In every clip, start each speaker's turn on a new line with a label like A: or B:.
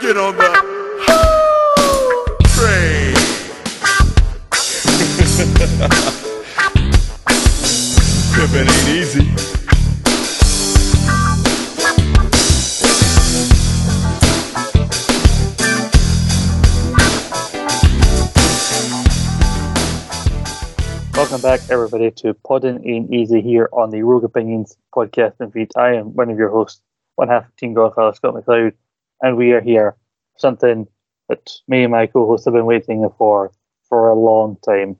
A: get on the train. Pimpin' ain't easy.
B: Welcome back, everybody, to Podding Ain't Easy here on the Rogue Opinions podcast and feed. I am one of your hosts, one half of Team Godfather, Scott McLeod, and we are here something that me and my co-host have been waiting for for a long time.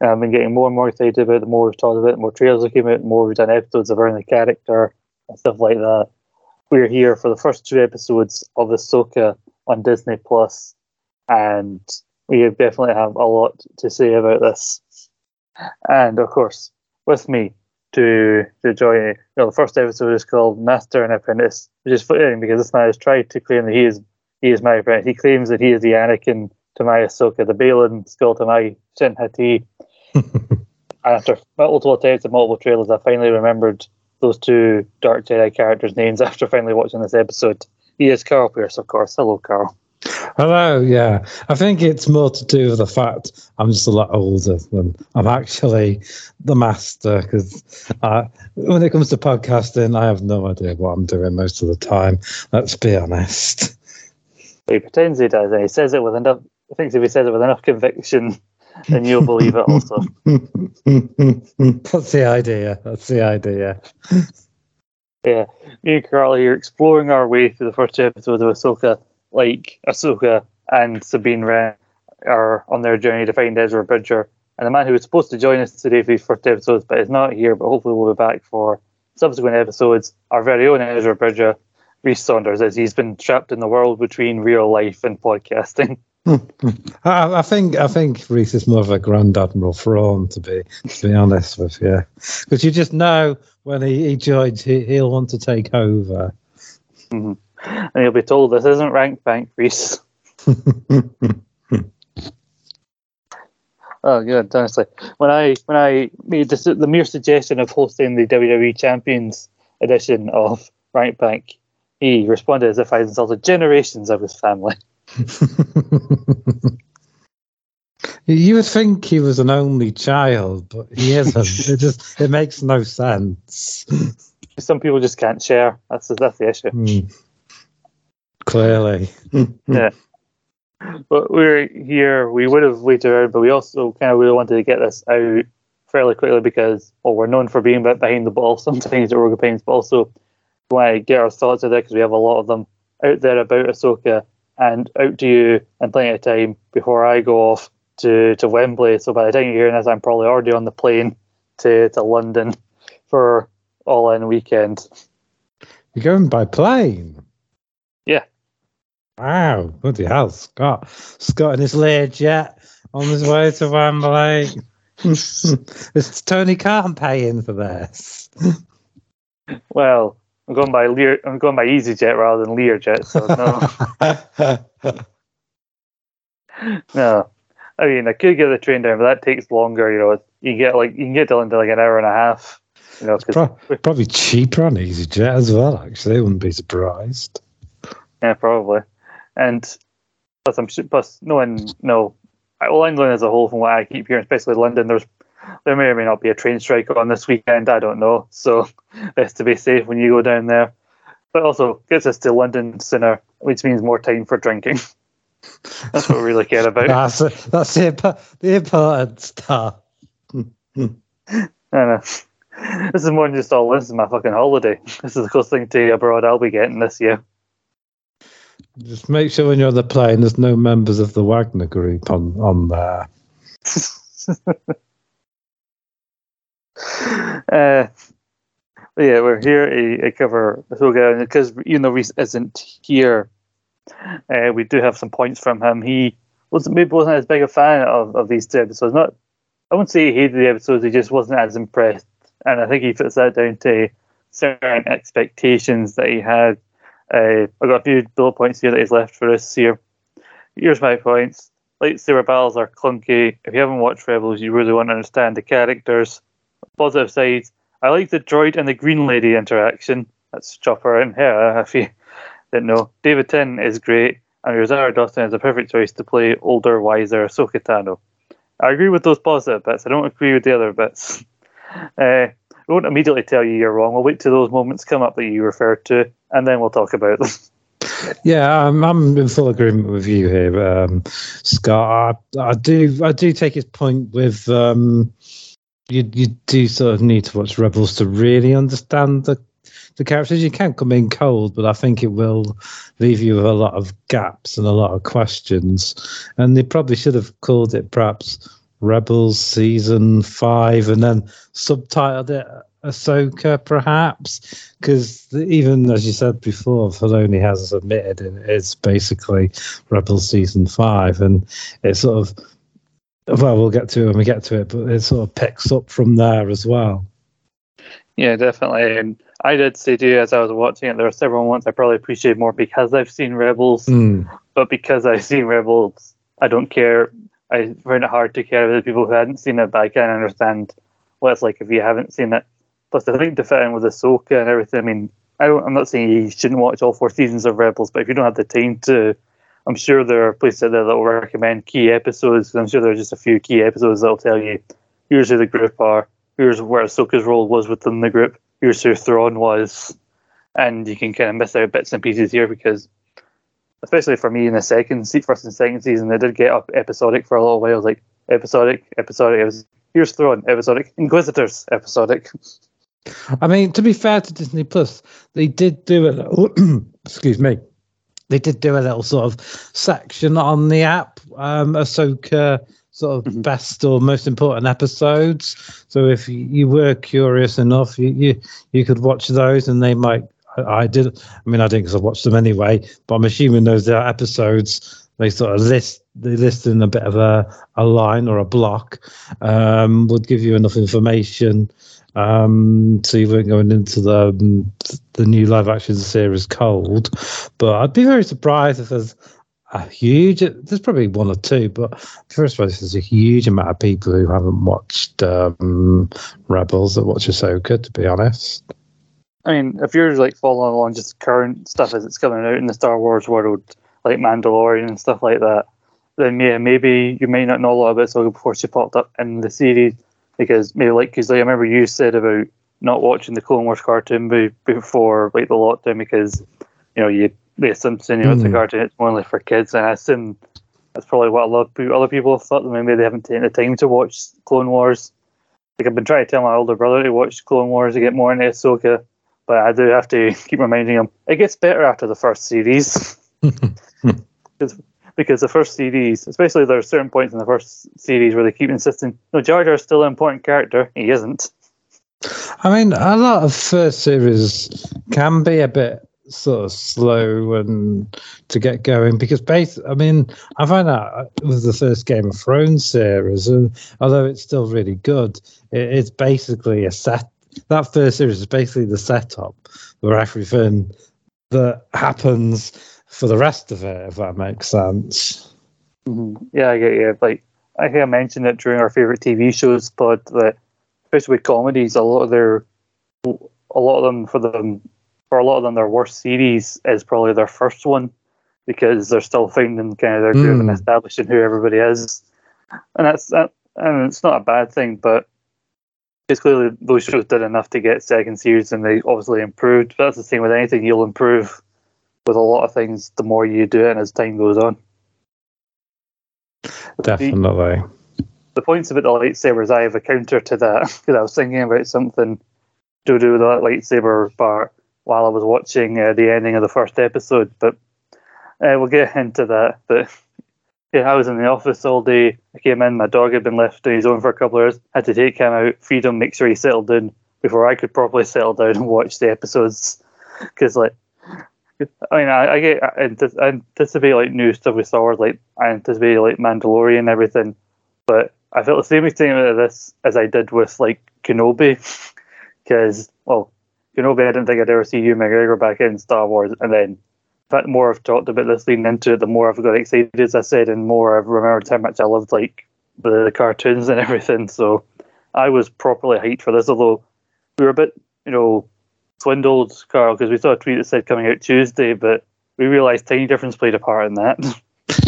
B: And I've been getting more and more excited about it, the more we've talked about it, the more trailers have came out, the more we've done episodes of earning the character and stuff like that. We're here for the first two episodes of Ahsoka on Disney Plus, and we definitely have a lot to say about this. And of course, with me to to join you know, the first episode is called Master and Apprentice, which is fitting because this man has tried to claim that he is he is my apprentice. He claims that he is the Anakin to my Ahsoka, the Baylan Skoll to my Shin Hati. after multiple attempts and multiple trailers, I finally remembered those two Dark Jedi characters' names after finally watching this episode. He is Carl Pierce, of course. Hello, Carl.
C: Hello, yeah. I think it's more to do with the fact I'm just a lot older than I'm actually the master because when it comes to podcasting, I have no idea what I'm doing most of the time. Let's be honest.
B: He pretends he does, and he says it with enough. I think if he says it with enough conviction, then you'll believe it also.
C: That's the idea. That's the idea.
B: Yeah, me and Carl are exploring our way through the first episode of Ahsoka, like Ahsoka and Sabine Wren are on their journey to find Ezra Bridger. And the man who was supposed to join us today for these first episodes, but is not here, but hopefully we'll be back for subsequent episodes, our very own Ezra Bridger, Reese Saunders, as he's been trapped in the world between real life and podcasting.
C: I, I think I think Reese is more of a Grand Admiral Thrawn, to be to be honest with you, because you just know when he, he joins, he, he'll want to take over.
B: Mhm. And he'll be told this isn't rank bank, Reese. Oh, good. Honestly, when I when I made this, the mere suggestion of hosting the WWE Champions edition of Rank Bank, he responded as if I insulted generations of his family.
C: you would think he was an only child, but he isn't. it just it makes no sense.
B: Some people just can't share. That's the, that's the issue.
C: Hmm. Clearly.
B: Yeah. But we're here. We would have waited around, but we also kind of really wanted to get this out fairly quickly because, well, we're known for being a bit behind the ball sometimes at Rogue Opinions, but also we want to get our thoughts out there because we have a lot of them out there about Ahsoka and out to you in plenty of time before I go off to, to Wembley. So by the time you're hearing this, I'm probably already on the plane to, to London for All In weekend.
C: You're going by plane.
B: Yeah.
C: Wow, bloody hell, Scott. Scott and his Learjet on his way to Wembley. Is Tony Khan paying for this?
B: Well, I'm going by Lear, I'm going by EasyJet rather than Learjet, so no. No, I mean I could get the train down, but that takes longer. You know, you get like you can get to London like an hour and a half. You know,
C: Pro- probably cheaper on EasyJet as well, actually. I wouldn't be surprised.
B: yeah, probably. And plus, I'm plus no one no. Well, England as a whole, from what I keep hearing, especially London, there's there may or may not be a train strike on this weekend. I don't know. So best to be safe when you go down there. But also gets us to London sooner, which means more time for drinking. That's what we really care about.
C: That's, that's the, the important stuff.
B: I know. This is more than just all this is my fucking holiday. This is the closest thing to abroad I'll be getting this year.
C: Just make sure when you're on the plane, there's no members of the Wagner group on, on there.
B: uh, yeah, we're here to, to cover and because even though Reese isn't here, uh, we do have some points from him. He wasn't maybe wasn't as big a fan of, of these two episodes. Not, I wouldn't say he hated the episodes. He just wasn't as impressed, and I think he puts that down to certain expectations that he had. Uh, I've got a few bullet points here that he's left for us here. Here's my points. Lightsaber battles are clunky. If you haven't watched Rebels, you really want to understand the characters. Positive sides. I like the droid and the green lady interaction. That's Chopper and her, if you didn't know. David Tin is great. and Rosario Dawson is a perfect choice to play older, wiser Ahsoka. I agree with those positive bits. I don't agree with the other bits. Uh, won't immediately tell you you're wrong. We'll wait till those moments come up that you referred to, and then we'll talk about them.
C: Yeah, I'm, I'm in full agreement with you here, um, Scott. I, I do, I do take his point with um, you. You do sort of need to watch Rebels to really understand the the characters. You can't come in cold, but I think it will leave you with a lot of gaps and a lot of questions. And they probably should have called it perhaps Rebels season five, and then subtitled it Ahsoka, perhaps, because even as you said before, Filoni has admitted it, it's basically Rebels season five, and it sort of well, we'll get to it when we get to it, but it sort of picks up from there as well.
B: Yeah, definitely. And I did say to you as I was watching it, there are several ones I probably appreciate more because I've seen Rebels,
C: Mm.
B: but because I've seen Rebels, I don't care. I find it hard to care about the people who hadn't seen it, but I can understand what it's like if you haven't seen it. Plus, I think to fit in with Ahsoka and everything, I mean, I I'm not saying you shouldn't watch all four seasons of Rebels, but if you don't have the time to, I'm sure there are places out there that will recommend key episodes. I'm sure there are just a few key episodes that will tell you here's who the group are, here's where Ahsoka's role was within the group, here's who Thrawn was, and you can kind of miss out bits and pieces here because, especially for me in the second, se- first and second season, they did get up episodic for a little while. Like episodic, episodic. It was here's Thrawn, episodic, Inquisitors, episodic.
C: I mean, to be fair to Disney Plus, they did do a little, excuse me, they did do a little sort of section on the app, um, Ahsoka sort of
B: Mhm.
C: best or most important episodes. So if you, you were curious enough, you, you you could watch those, and they might. I, did. I mean, I didn't because I watched them anyway. But I'm assuming those are episodes. They sort of list they list in a bit of a, a line or a block. Um, would give you enough information um, so you weren't going into the the new live action series cold. But I'd be very surprised if there's a huge. There's probably one or two, but first of all, there's a huge amount of people who haven't watched um, Rebels that watch Ahsoka. To be honest,
B: I mean, if you're like following along just current stuff as it's coming out in the Star Wars world, like Mandalorian and stuff like that, then yeah, maybe you might not know a lot about Ahsoka before she popped up in the series. Because maybe like, because like, I remember you said about not watching the Clone Wars cartoon be- before like the lockdown because you know you the assumption you know it's a
C: Mm.
B: cartoon it's only for kids and I assume that's probably what a lot of other people have thought that maybe they haven't taken the time to watch Clone Wars. Like I've been trying to tell my older brother to watch Clone Wars to get more into Ahsoka, but I do have to keep reminding him it gets better after the first series. because, because the first series, especially there are certain points in the first series where they keep insisting, no, Jar is still an important character. He isn't.
C: I mean, a lot of first series can be a bit sort of slow and to get going because base I mean I find out with the first Game of Thrones series and although it's still really good it, it's basically a set that first series is basically the setup for everything that happens for the rest of it if that makes sense
B: Yeah, I get you. Like I think I mentioned it during our favorite TV shows, but that especially with comedies, a lot of their, a lot of them for them, for a lot of them, their worst series is probably their first one because they're still finding kind of their groove and
C: Mm.
B: establishing who everybody is, and that's that, and it's not a bad thing, but. It's clearly those shows did enough to get second series, and they obviously improved. But that's the same with anything; you'll improve with a lot of things the more you do it, and as time goes on.
C: definitely
B: the points about the lightsabers, I have a counter to that because I was thinking about something to do with that lightsaber part while I was watching uh, the ending of the first episode. But uh, we'll get into that. But yeah, I was in the office all day. I came in, my dog had been left on his own for a couple of hours. had to take him out, feed him, make sure he settled down before I could properly settle down and watch the episodes. Because like. I mean, I, I get I antici- I anticipate like new stuff with Star Wars, like I anticipate like Mandalorian and everything, but I felt the same about this as I did with like Kenobi, because well, Kenobi, I didn't think I'd ever see Ewan McGregor back in Star Wars, and then the more I've talked about this leading into it, the more I've got excited, as I said, and more I've remembered how much I loved like the cartoons and everything. So I was properly hyped for this, although we were a bit, you know, swindled, Carl, because we saw a tweet that said coming out Tuesday, but we realised tiny difference played a part in that.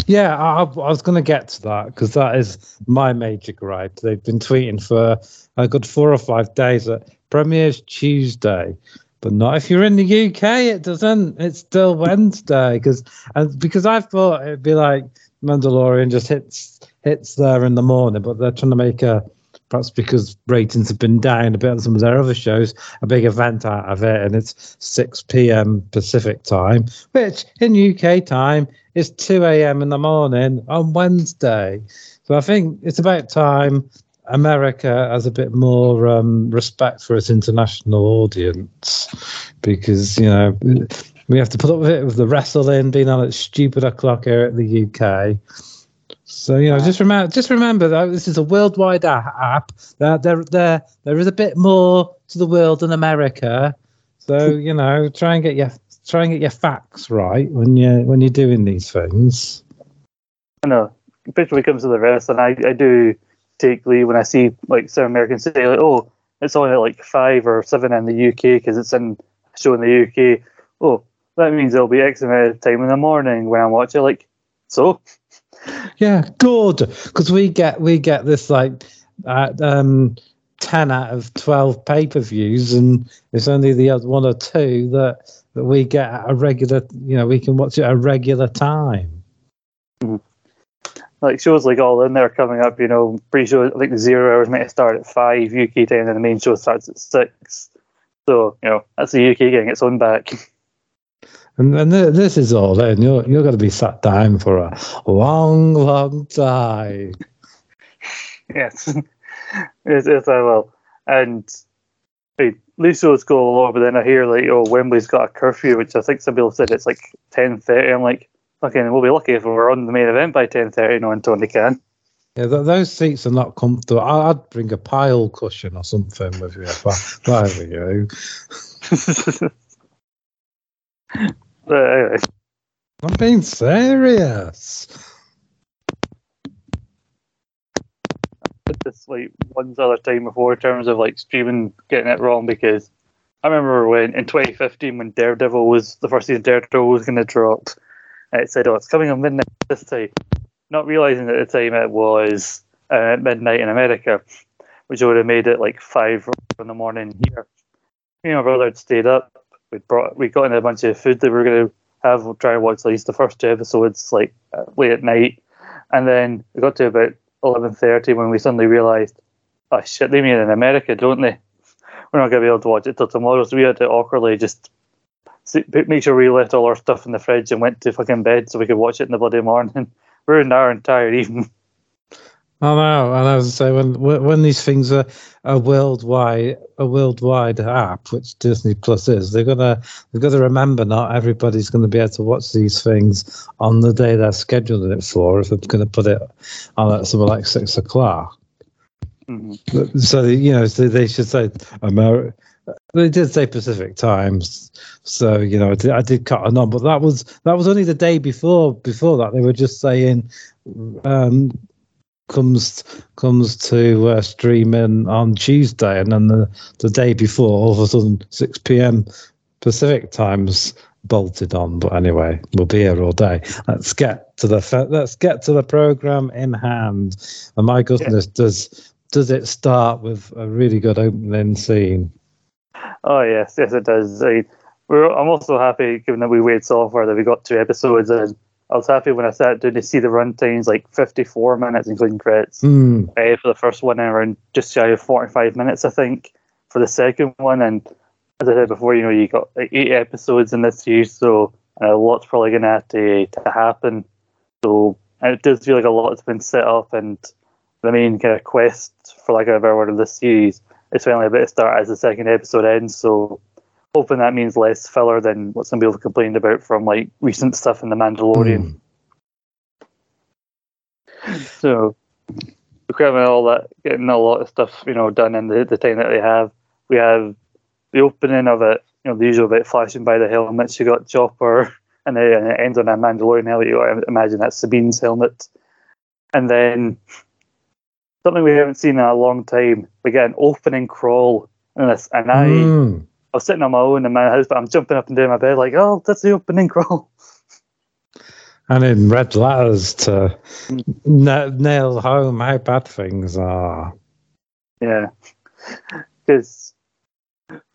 C: Yeah, I, I was going to get to that because that is my major gripe. They've been tweeting for a good four or five days that premieres Tuesday, but not if you're in the UK. It doesn't. It's still Wednesday because and because I thought it'd be like Mandalorian just hits hits there in the morning, but they're trying to make a perhaps because ratings have been down a bit on some of their other shows, a big event out of it, and it's 6 p.m. Pacific time, which in UK time is 2 a.m. in the morning on Wednesday. So I think it's about time America has a bit more um, respect for its international audience because, you know, we have to put up with it with the wrestling being on at stupid o'clock here at the UK. So you know, just remember, just remember that this is a worldwide app. That there, there, there is a bit more to the world than America. So you know, try and get your try and get your facts right when you when you're doing these things.
B: I know, especially when it comes to the rest, and I, I do take leave when I see like some Americans say like, oh, it's only at like five or seven in the UK because it's in a show in the UK. Oh, that means it'll be X amount of time in the morning when I watch it. Like, so
C: yeah, good. Because we get we get this like uh, um, ten out of twelve pay per views, and it's only the other one or two that that we get at a regular. You know, we can watch it at a regular time.
B: Mm-hmm. Like shows like All In there coming up, you know, pretty sure like the zero hours might start at five UK time, and the main show starts at six. So you know that's the UK getting its own back.
C: And, and this is all then. You're, you're going to be sat down for a long, long time.
B: yes. yes, yes, I will. And hey, Luso's go along, but then I hear like, oh, Wembley's got a curfew, which I think some people said it's like ten thirty. I'm like, fucking, we'll be lucky if we're on the main event by ten thirty. No, one Tony Khan.
C: Yeah, th- those seats are not comfortable. I- would bring a pile cushion or something with you. There we go.
B: But anyway.
C: I'm being serious.
B: this like one other time before in terms of like streaming getting it wrong because I remember when in 2015 when Daredevil was the first season Daredevil was going to drop, it said, "Oh, it's coming on midnight this time," not realizing at the time it was uh, midnight in America, which would have made it like five in the morning here. Me and my brother had stayed up we brought we got in a bunch of food that we were going to have. We'll try and watch at least the first two episodes like uh, late at night, and then we got to about eleven thirty when we suddenly realised, oh shit, they mean in America, don't they? We're not going to be able to watch it till tomorrow, so we had to awkwardly just make sure we left all our stuff in the fridge and went to fucking bed so we could watch it in the bloody morning. We're in our entire evening.
C: I know, and as I say, when when these things are a worldwide a worldwide app, which Disney Plus is, they're gonna they've got to remember not everybody's going to be able to watch these things on the day they're scheduling it for. If they're going to put it on at something like six o'clock, mm-hmm. so you know, so they should say America. They did say Pacific times, so you know I did, I did cut on, but that was that was only the day before. Before that, they were just saying um, comes comes to uh, streaming on Tuesday, and then the, the day before, all of a sudden, six p.m. Pacific times bolted on. But anyway, we'll be here all day. Let's get to the let's get to the program in hand. And my goodness, yeah. does does it start with a really good opening scene?
B: Oh yes, yes it does. I, I'm also happy, given that we waited so far, that we got two episodes and I was happy when I sat down to see the runtimes like 54 minutes, including credits,
C: mm.
B: uh, for the first one, and around just shy of 45 minutes, I think, for the second one. And as I said before, you know, you got like, eight episodes in this series, so a lot's probably going to have to to happen. So it does feel like a lot's been set up, and the main kind of quest, for like a better word, of this series is finally about to start as the second episode ends. So hoping that means less filler than what some people have complained about from like recent stuff in The Mandalorian. Mm. So we're cramming all that, getting a lot of stuff, you know, done in the, the time that they have. We have the opening of it, you know, the usual bit flashing by the helmets. You got Chopper, and then it ends on a Mandalorian helmet. You imagine that's Sabine's helmet, and then something we haven't seen in a long time. We get an opening crawl, and this, and I. Mm I was sitting on my own in my house, but I'm jumping up and down my bed like, oh, that's the opening crawl.
C: and in red letters to na- nail home how bad things are.
B: Yeah, because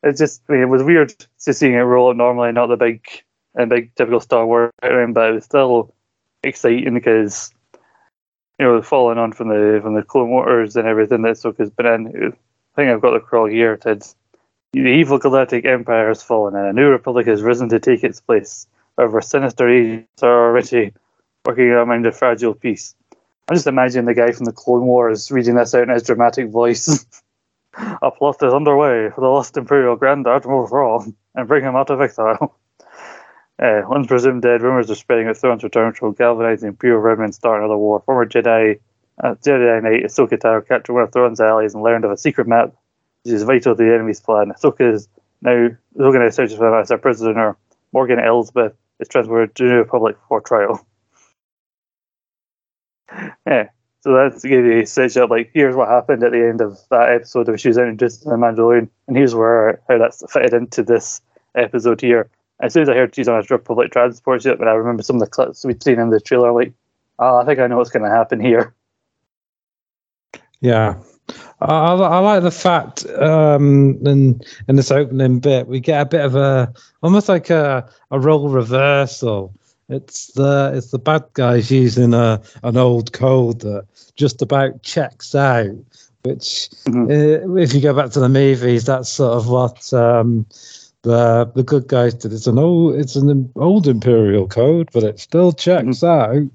B: it's just I mean, it was weird just seeing it roll up normally, not the big and big typical Star Wars, but it was still exciting because you know following on from the from the Clone Wars and everything that Ahsoka's been in. I think I've got the crawl here. It said the evil galactic empire has fallen, and a new republic has risen to take its place. However, sinister agents are already working around a fragile peace. I'm just imagining the guy from the Clone Wars reading this out in his dramatic voice. a plot is underway for the lost Imperial Grand Admiral Thrawn and bring him out of exile. Uh, once presumed dead, rumors are spreading that Thrawn's return will galvanize the Imperial remnant start another war. Former Jedi uh, Jedi Knight Ahsoka Tano captured one of Thrawn's allies and learned of a secret map which is vital to the enemy's plan. Ahsoka is now Ahsoka now searches for him as her prisoner. Morgan Elsbeth is transported to the New Republic for trial. yeah, so that's give you a set up like here's what happened at the end of that episode of she was introduced in the Mandalorian, and here's where how that's fitted into this episode here. As soon as I heard she's on a public transport ship, and I remember some of the clips we'd seen in the trailer, like, oh, I think I know what's going to happen here.
C: Yeah. I, I like the fact um, in in this opening bit we get a bit of a almost like a, a role reversal. It's the it's the bad guys using a an old code that just about checks out. Which, mm-hmm. uh, if you go back to the movies, that's sort of what um, the the good guys did. It's an old it's an old imperial code, but it still checks mm-hmm. out.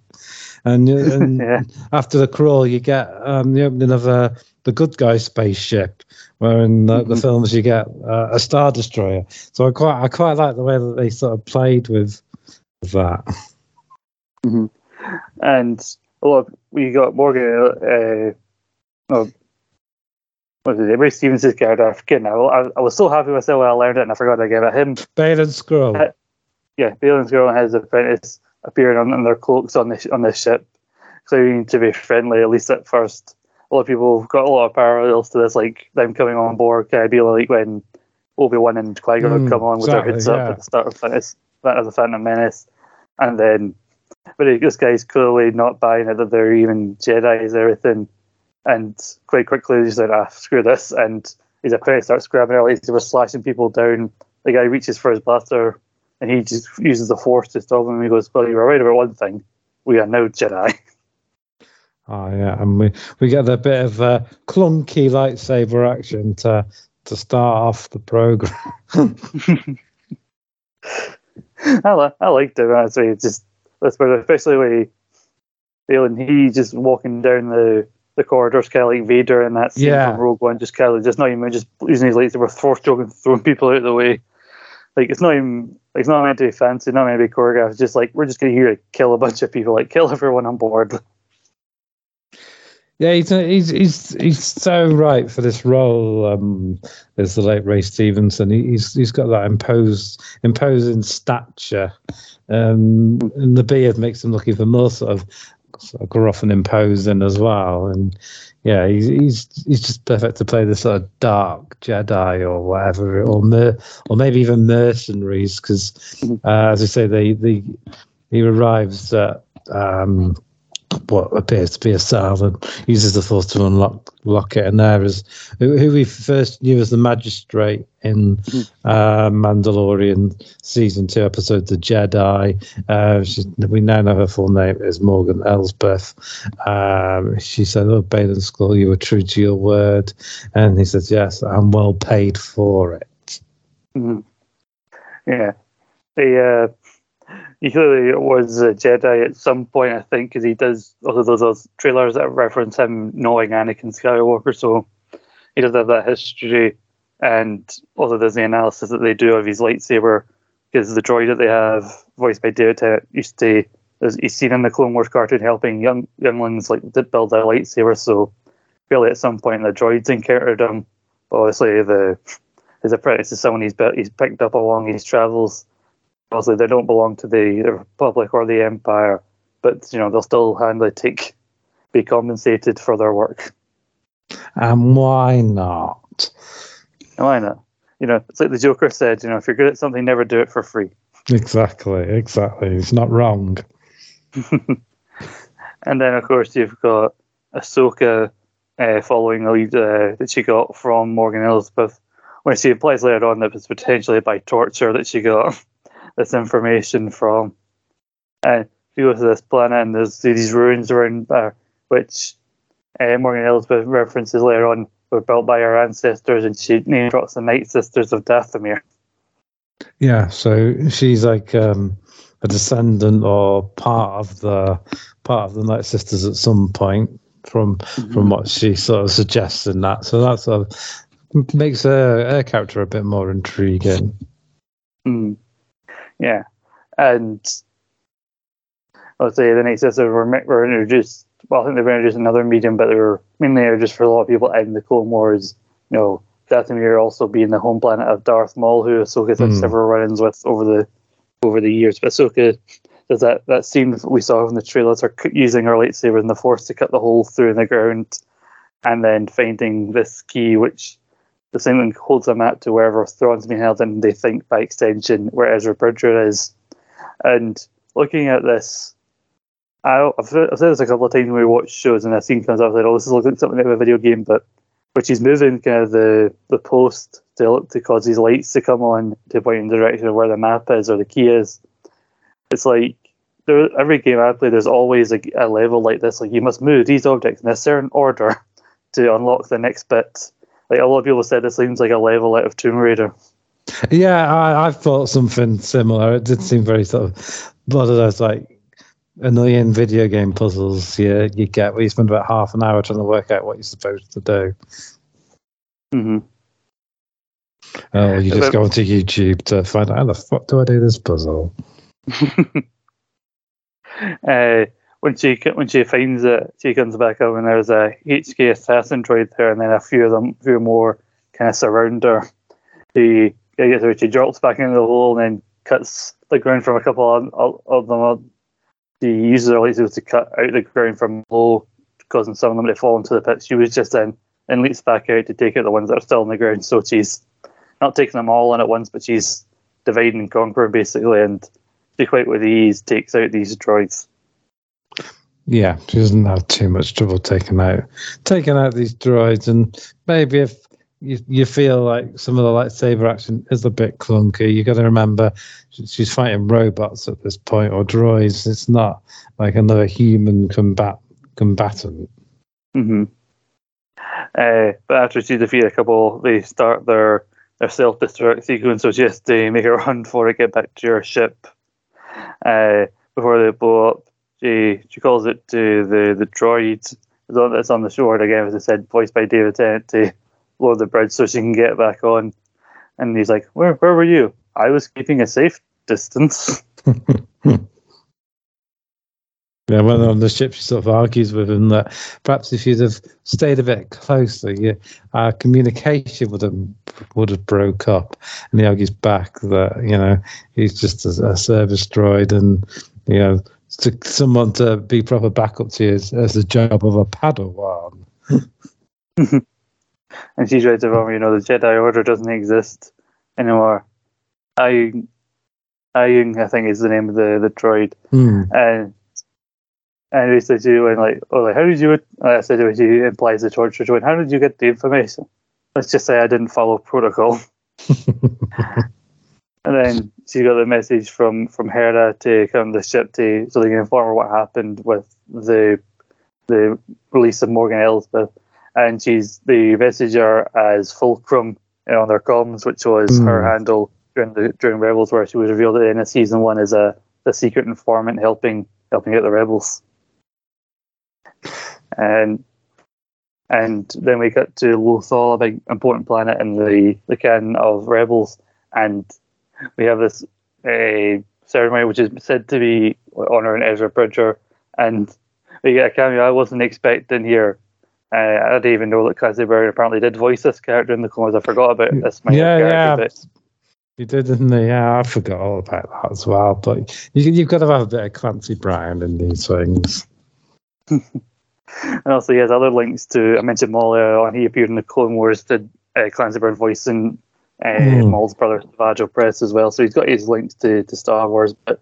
C: And, and yeah. after the crawl, you get um, the opening of a the good guy spaceship, where in the, mm-hmm. the films you get uh, a star destroyer. So I quite I quite like the way that they sort of played with, that.
B: Mm-hmm. And well, we got Morgan. Uh, oh, what it? Ray Stevens' character. I forget now. I, I was so happy with it when I learned it, and I forgot to give it him.
C: Baylan Skoll. Uh,
B: yeah, Baylan Skoll and his apprentice appearing on, on their cloaks on this on this ship, claiming to be friendly at least at first a lot of people have got a lot of parallels to this, like them coming on board, kind of be like when Obi Wan and Qui Gon mm, come on with exactly, their hoods yeah. up at the start of Phantom, of the Phantom Menace, and then, but this guy's clearly not buying it that they're even Jedi's everything, and quite quickly he's like, ah, screw this, and his apprentice starts grabbing out, they were slashing people down. The guy reaches for his blaster, and he just uses the Force to stop him. He goes, "Well, you were right about one thing. We are now Jedi."
C: Oh yeah, and we we get a bit of uh, clunky lightsaber action to to start off the program.
B: I li- I liked it honestly. It's just especially when and he just walking down the the corridors, kind of like Vader in that scene yeah. from Rogue One, just kind of just not even just using his lightsaber, force choking, throwing people out of the way. Like it's not even like it's not meant to be fancy, not meant to be choreographed. It's just like we're just gonna here to kill a bunch of people, like kill everyone on board.
C: Yeah, he's he's he's he's so right for this role um, as the late Ray Stevenson. He's he's got that imposed imposing stature, um, and the beard makes him look even more sort of, gruff and imposing as well. And yeah, he's he's he's just perfect to play the sort of dark Jedi or whatever, or mer- or maybe even mercenaries, because mm-hmm. uh, as I say, they the he arrives at. Um, what appears to be a cell and uses the force to unlock lock it. And there is who, who we first knew as the magistrate in hmm. uh, Mandalorian season two episode The Jedi. Uh, she, we now know her full name is Morgan Elsbeth. Um, she said, "Oh, Baylan Skoll, you were true to your word," and he says, "Yes, I'm well paid for it."
B: Mm-hmm. Yeah, the uh, he clearly was a Jedi at some point, I think, because he does also those, those trailers that reference him knowing Anakin Skywalker, so he does have that history. And also, there's the analysis that they do of his lightsaber, because the droid that they have, voiced by David Tennant, used to he's seen in the Clone Wars cartoon helping young younglings like build their lightsaber. So, really, at some point, the droids encountered him. But obviously, the his apprentice is someone he's he's picked up along his travels obviously they don't belong to the, Republic or the Empire, but you know they'll still handily take be compensated for their work.
C: And why not?
B: Why not? You know, it's like the Joker said. You know, if you're good at something, never do it for free.
C: Exactly, exactly. It's not wrong.
B: and then, of course, you've got Ahsoka uh, following the lead uh, that she got from Morgan Elsbeth, when she implies later on that it was potentially by torture that she got this information from. And she goes to this planet, and there's these ruins around there, which uh, Morgan Elsbeth references later on were built by her ancestors, and she name drops the Night Sisters of Dathomir.
C: Yeah, so she's like um, a descendant or part of the part of the Night Sisters at some point from mm-hmm. from what she sort of suggests in that. So that sort of makes her, her character a bit more intriguing.
B: Mm. Yeah, and I'd say the Night Sisters were, were introduced. Well, I think they were introduced another medium, but they were mainly just for a lot of people in the Clone Wars. You know, Dathomir also being the home planet of Darth Maul, who Ahsoka's had mm. several run-ins with over the over the years. But Ahsoka does that that scene we saw in the trailers, her using her lightsaber in the Force to cut the hole through in the ground, and then finding this key, which the same thing holds a map to wherever Thrawn's been held, and they think by extension where Ezra Bridger is. And looking at this, I, have said this a couple of times when we watch shows, and a scene comes up like, "Oh, this is looking something like a video game," but which he's moving kind of the the post to to cause these lights to come on to point in the direction of where the map is or the key is. It's like there, every game I play, there's always a, a level like this. Like you must move these objects in a certain order to unlock the next bit. Like a lot of people said, this seems like a level out of Tomb Raider.
C: Yeah, I, I thought something similar. It did seem very sort of one of those like annoying video game puzzles you, you get where you spend about half an hour trying to work out what you're supposed to do.
B: Mm-hmm.
C: Oh, you just go onto YouTube to find out how the fuck do I do this puzzle?
B: uh, when she when she finds it, she comes back up and there's a HK assassin droid there, and then a few of them, few more kind of surround her. She, gets her, she drops back into the hole and then cuts the ground from a couple of, of them she uses her lightsaber to cut out the ground from below, causing some of them to fall into the pit. She was just in and leaps back out to take out the ones that are still on the ground. So she's not taking them all in at once, but she's dividing and conquering basically, and she quite with ease takes out these droids.
C: Yeah, she doesn't have too much trouble taking out taking out these droids, and maybe if you, you feel like some of the lightsaber action is a bit clunky. You got to remember she's fighting robots at this point or droids. It's not like another human combat combatant.
B: Mm-hmm. Uh, but after she defeats a couple, they start their their self destruct sequence, so just to make a run for it, get back to your ship. Uh, before they blow up, she she calls it to the the droid that's on the shore again, as I said, voiced by David Tennant to lower the bridge so she can get back on. And he's like, "Where where were you? I was keeping a safe distance."
C: Yeah, when on the ship, she sort of argues with him that perhaps if you'd have stayed a bit closer, you, our communication would have would have broke up. And he argues back that you know he's just a, a service droid, and you know to someone to be proper backup to you is, is the job of a padawan.
B: and she's right to him, you know, the Jedi Order doesn't exist anymore. Huyang, Huyang, I think is the name of the the droid,
C: mm.
B: and and we said to you, and like, oh, like, how did you? I said to you, implies the torture droid. How did you get the information? Let's just say I didn't follow protocol. and then she got the message from from Hera to come to the ship to so they can inform her what happened with the the release of Morgan Elsbeth and she's the messenger as Fulcrum on their comms, which was mm. her handle during the during Rebels, where she was revealed at the end of season one as a the secret informant helping helping out the rebels. And and then we got to Lothal, a big important planet in the the canon of Rebels, and we have this a uh, ceremony which is said to be honoring Ezra Bridger, and we get a cameo I wasn't expecting here uh, I didn't even know that Clancy Brown apparently did voice this character in the Clone I forgot about this.
C: Yeah, yeah. Bit. You did, didn't he? Yeah, I forgot all about that as well. But you, you've got to have a bit of Clancy Brown in these things.
B: and also, he has other links to. I mentioned Maul on. He appeared in the Clone Wars. Did uh, Clancy Brown voicing uh, mm. Maul's brother Savage Opress as well. So he's got his links to, to Star Wars. But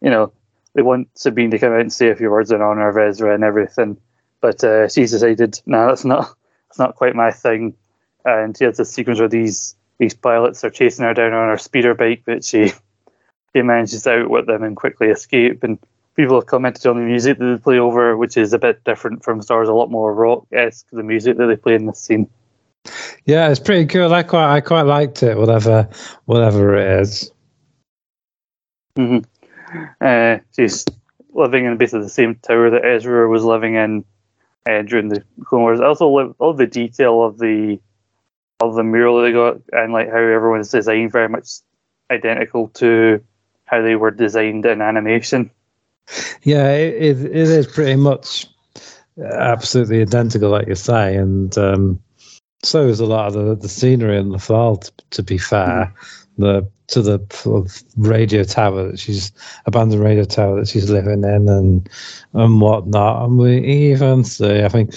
B: you know, they want Sabine to come out and say a few words in honor of Ezra and everything, but uh, she's decided, no, that's not that's not quite my thing. And she has a sequence where these these pilots are chasing her down on her speeder bike, but she she manages to outwit them and quickly escape. And people have commented on the music that they play over, which is a bit different from Star Wars, a lot more rock esque. The music that they play in this scene.
C: Yeah, it's pretty cool. I quite I quite liked it. Whatever whatever it is.
B: Mm-hmm. Uh, she's living in basically the same tower that Ezra was living in uh, during the Clone Wars. I also love all the detail of the of the mural they got and like how everyone's designed very much identical to how they were designed in animation.
C: Yeah, it, it, it is pretty much absolutely identical, like you say, and um, so is a lot of the, the scenery in the fall. To, to be fair, mm. the to the radio tower that she's abandoned radio tower that she's living in and and whatnot. And we even see, I think,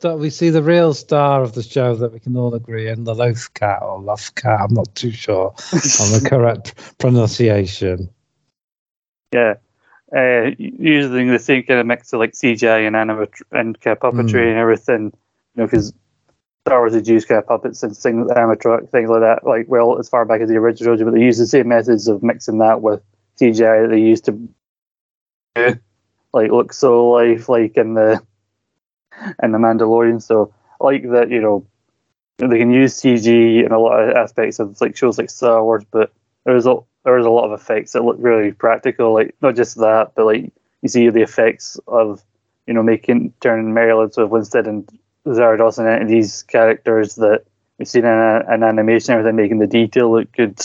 C: that we see the real star of the show that we can all agree in the loaf cat or loaf cat. I'm not too sure on the correct pronunciation.
B: Yeah. Uh, using the same kind of mix of like CGI and animat and puppetry mm. and everything, you know, because Star Wars had used kind of puppets and things, animatronic things like that, like well as far back as the original, trilogy, but they use the same methods of mixing that with CGI that they used to like look so life like in the in the Mandalorian. So like that, you know, they can use CG in a lot of aspects of like shows like Star Wars, but there's a there's a lot of effects that look really practical. Like not just that, but like you see the effects of you know making turning Merlin into Winstead and Zardos and these characters that we've seen in an animation, everything making the detail look good.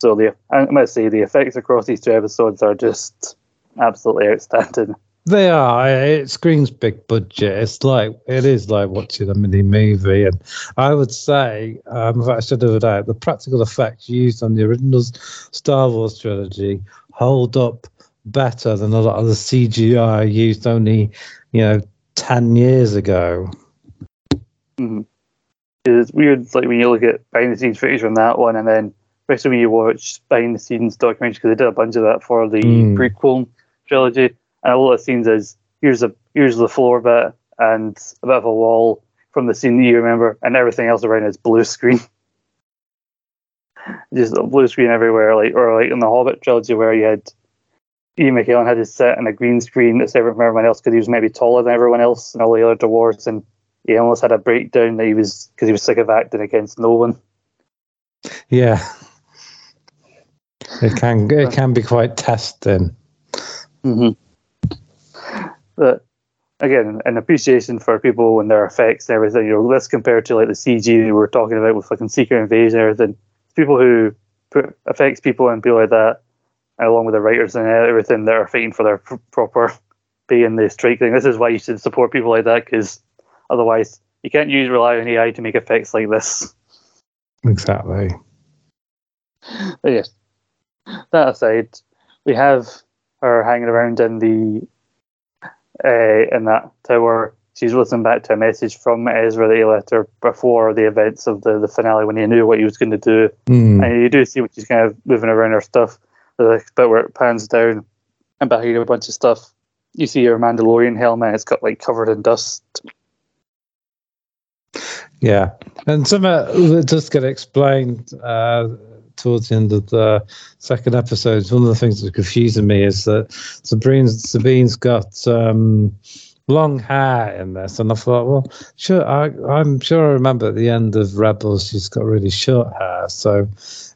B: So the I must say the effects across these two episodes are just absolutely outstanding.
C: They are. It screams big budget. It's like it is like watching a mini movie, and I would say, um, I the other day, the practical effects used on the original Star Wars trilogy hold up better than a lot of the CGI used only, you know, ten years ago.
B: Mm-hmm. It's weird, like when you look at behind the scenes footage from that one, and then especially when you watch behind the scenes documentaries, because they did a bunch of that for the mm. prequel trilogy, and a lot of scenes is here's a here's the floor bit and a bit of a wall from the scene that you remember, and everything else around is blue screen. Just a blue screen everywhere, like or like in the Hobbit trilogy where you had Ian McKellen had to sit in a green screen that's separate from everyone else because he was maybe taller than everyone else and all the other dwarves and he almost had a breakdown that he was because he was sick of acting against no one.
C: Yeah, it can it can be quite testing.
B: Mm-hmm. But again, an appreciation for people and their effects and everything. You know, let's compare to like the CG we were talking about with fucking Secret Invasion and everything. People who put affects people and people like that, along with the writers and everything that are fighting for their pr- proper pay in the strike thing. This is why you should support people like that because Otherwise, you can't use rely on AI to make effects like this.
C: Exactly.
B: But yes, that aside, we have her hanging around in the uh, in that tower. She's listening back to a message from Ezra that he left her before the events of the, the finale when he knew what he was going to do. Mm. And you do see when she's kind of moving around her stuff. The bit where it pans down and behind a bunch of stuff, you see her Mandalorian helmet. It's got like covered in dust.
C: Yeah, and some uh, just get explained uh, towards the end of the second episode. One of the things that's confusing me is that Sabine's Sabine's got um, long hair in this, and I thought, well, sure, I, I'm sure I remember at the end of Rebels, she's got really short hair. So,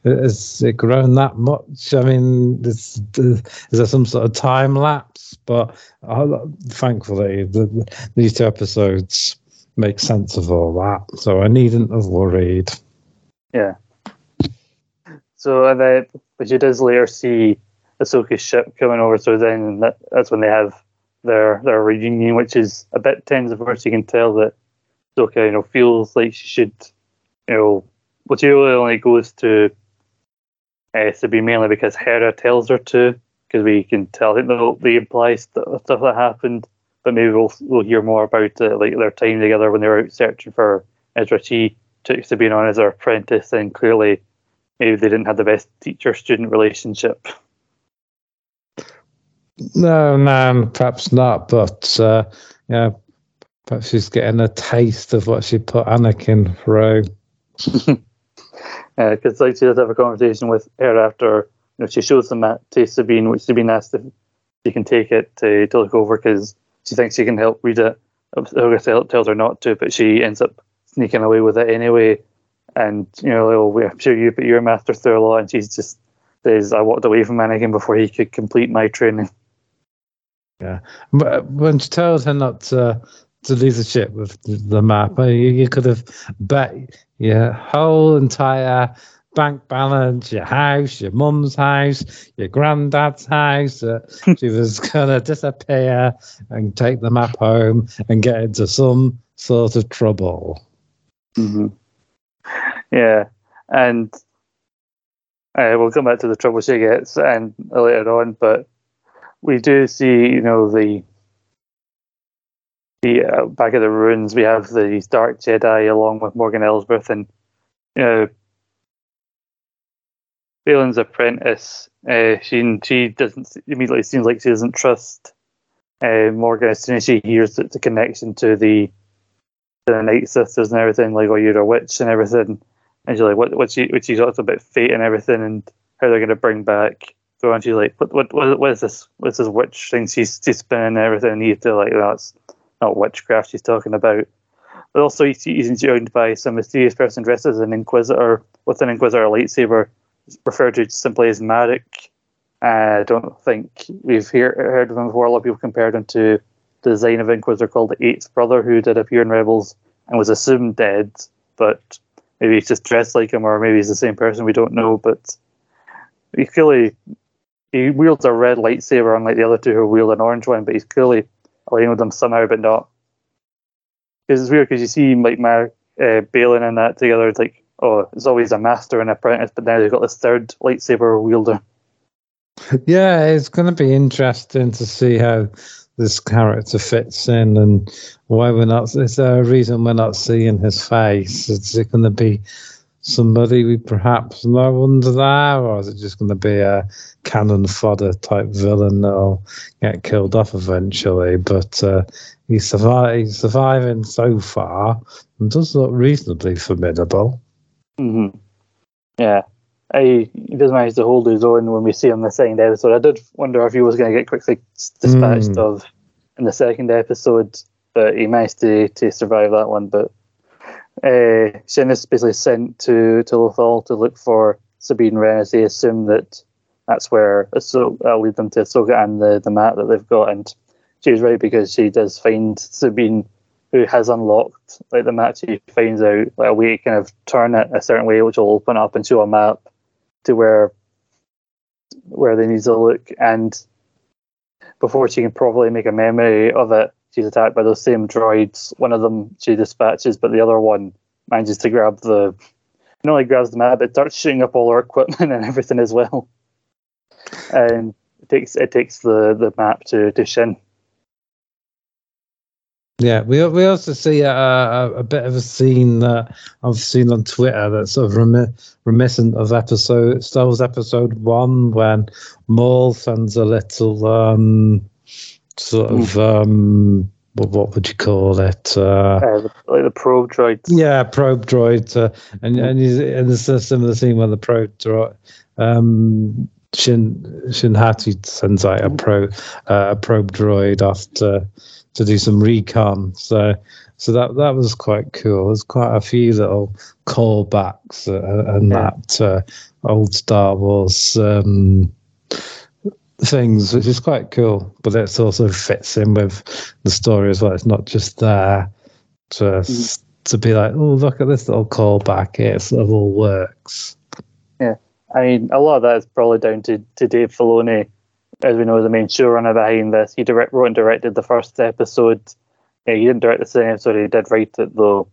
C: is it grown that much? I mean, is, is there some sort of time lapse? But uh, thankfully, the, these two episodes make sense of all that. So I needn't have worried.
B: Yeah. So then, but she does later see Ahsoka's ship coming over. So then that, that's when they have their their reunion, which is a bit tense. Of course, you can tell that Ahsoka, you know, feels like she should, you know, but she really only goes to uh, Sabine mainly because Hera tells her to. Because we can tell, I think the, the implied stuff that happened but maybe we'll we'll hear more about uh, like their time together when they were out searching for Ezra. She took Sabine on as her apprentice, and clearly maybe they didn't have the best teacher-student relationship.
C: No, no, perhaps not. But uh, yeah, perhaps she's getting a taste of what she put Anakin through.
B: because like she does have a conversation with her after you know she shows them that to Sabine, which Sabine asked if she can take it to, to look over because she thinks she can help read it. Helga tells her not to, but she ends up sneaking away with it anyway. And you know, oh, well, I'm sure you put your master through a lot, and she's just says, "I walked away from Anakin before he could complete my training."
C: Yeah, but uh, when she tells her not to to lose the ship with the map, uh, you, you could have bet your whole entire bank balance, your house, your mum's house, your granddad's house. Uh, she was going to disappear and take the map home and get into some sort of trouble.
B: Mm-hmm. Yeah, and uh, we'll come back to the trouble she gets and later on, but we do see, you know, the the uh, back of the ruins. We have the Dark Jedi along with Morgan Elsbeth and you know Baylan's apprentice. Uh, she she doesn't immediately seems like she doesn't trust uh, Morgan as soon as she hears the, connection to the the Night Sisters and everything. Like, oh, you're a witch and everything. And she's like, what? What she? What she talks about fate and everything, and how they're going to bring back. So and she's like, what? What? What, is this? What's this witch thing? She's she's spinning everything. And you to like, that's not witchcraft she's talking about. But also, he's joined by some mysterious person dressed as an inquisitor with an inquisitor lightsaber referred to simply as Marrok. Uh, I don't think we've hear, heard of him before. A lot of people compared him to the design of Inquisitor called the Eighth Brother, who did appear in Rebels and was assumed dead, but maybe he's just dressed like him, or maybe he's the same person. We don't know, but he clearly he wields a red lightsaber, unlike the other two who wield an orange one. But he's clearly aligned with them somehow, but not. Because it's weird because you see like Mark uh, Baylan and that together. It's like oh, it's always a master and apprentice, but now they've got this third lightsaber wielder.
C: Yeah, it's going to be interesting to see how this character fits in and why we're not. Is there a reason we're not seeing his face? Is it going to be somebody we perhaps know under there, or is it just going to be a cannon fodder type villain that'll get killed off eventually? But uh, he's, he's surviving so far and does look reasonably formidable.
B: Mm-hmm. Yeah. I, he does manage to hold his own when we see him in the second episode. I did wonder if he was going to get quickly dispatched
C: Mm.
B: of in the second episode, but he managed to, to survive that one. But uh, Shin is basically sent to, to Lothal to look for Sabine Wren as they assume that that's where Ahso- that'll lead them to Ahsoka and the, the map that they've got. And she she's right because she does find Sabine who has unlocked like the map. She finds out like a way to kind of turn it a certain way, which will open up and show a map to where where they need to look. And before she can properly make a memory of it, she's attacked by those same droids. One of them she dispatches, but the other one manages to grab the not only grabs the map, but starts shooting up all her equipment and everything as well. And it takes it takes the, the map to, to Shin.
C: Yeah, we we also see a, a, a bit of a scene that I've seen on Twitter that's sort of remi- reminiscent of episode Star Wars episode one when Maul sends a little um sort of um what what would you call it uh
B: Uh, the, like the probe droid.
C: yeah probe droid uh, and and, and there's a similar scene where the probe droid um Shin Shin Hati sends out a pro uh, a probe droid off to to do some recon. So so that that was quite cool. There's quite a few little callbacks uh, and
B: Yeah.
C: that uh, old Star Wars um, things, which is quite cool. But it also fits in with the story as well. It's not just there to to be like, oh, look at this little callback. It sort of all works.
B: I mean, a lot of that is probably down to, to Dave Filoni, as we know, the main showrunner behind this. He direct, wrote and directed the first episode. Uh, he didn't direct the second episode, he did write it though.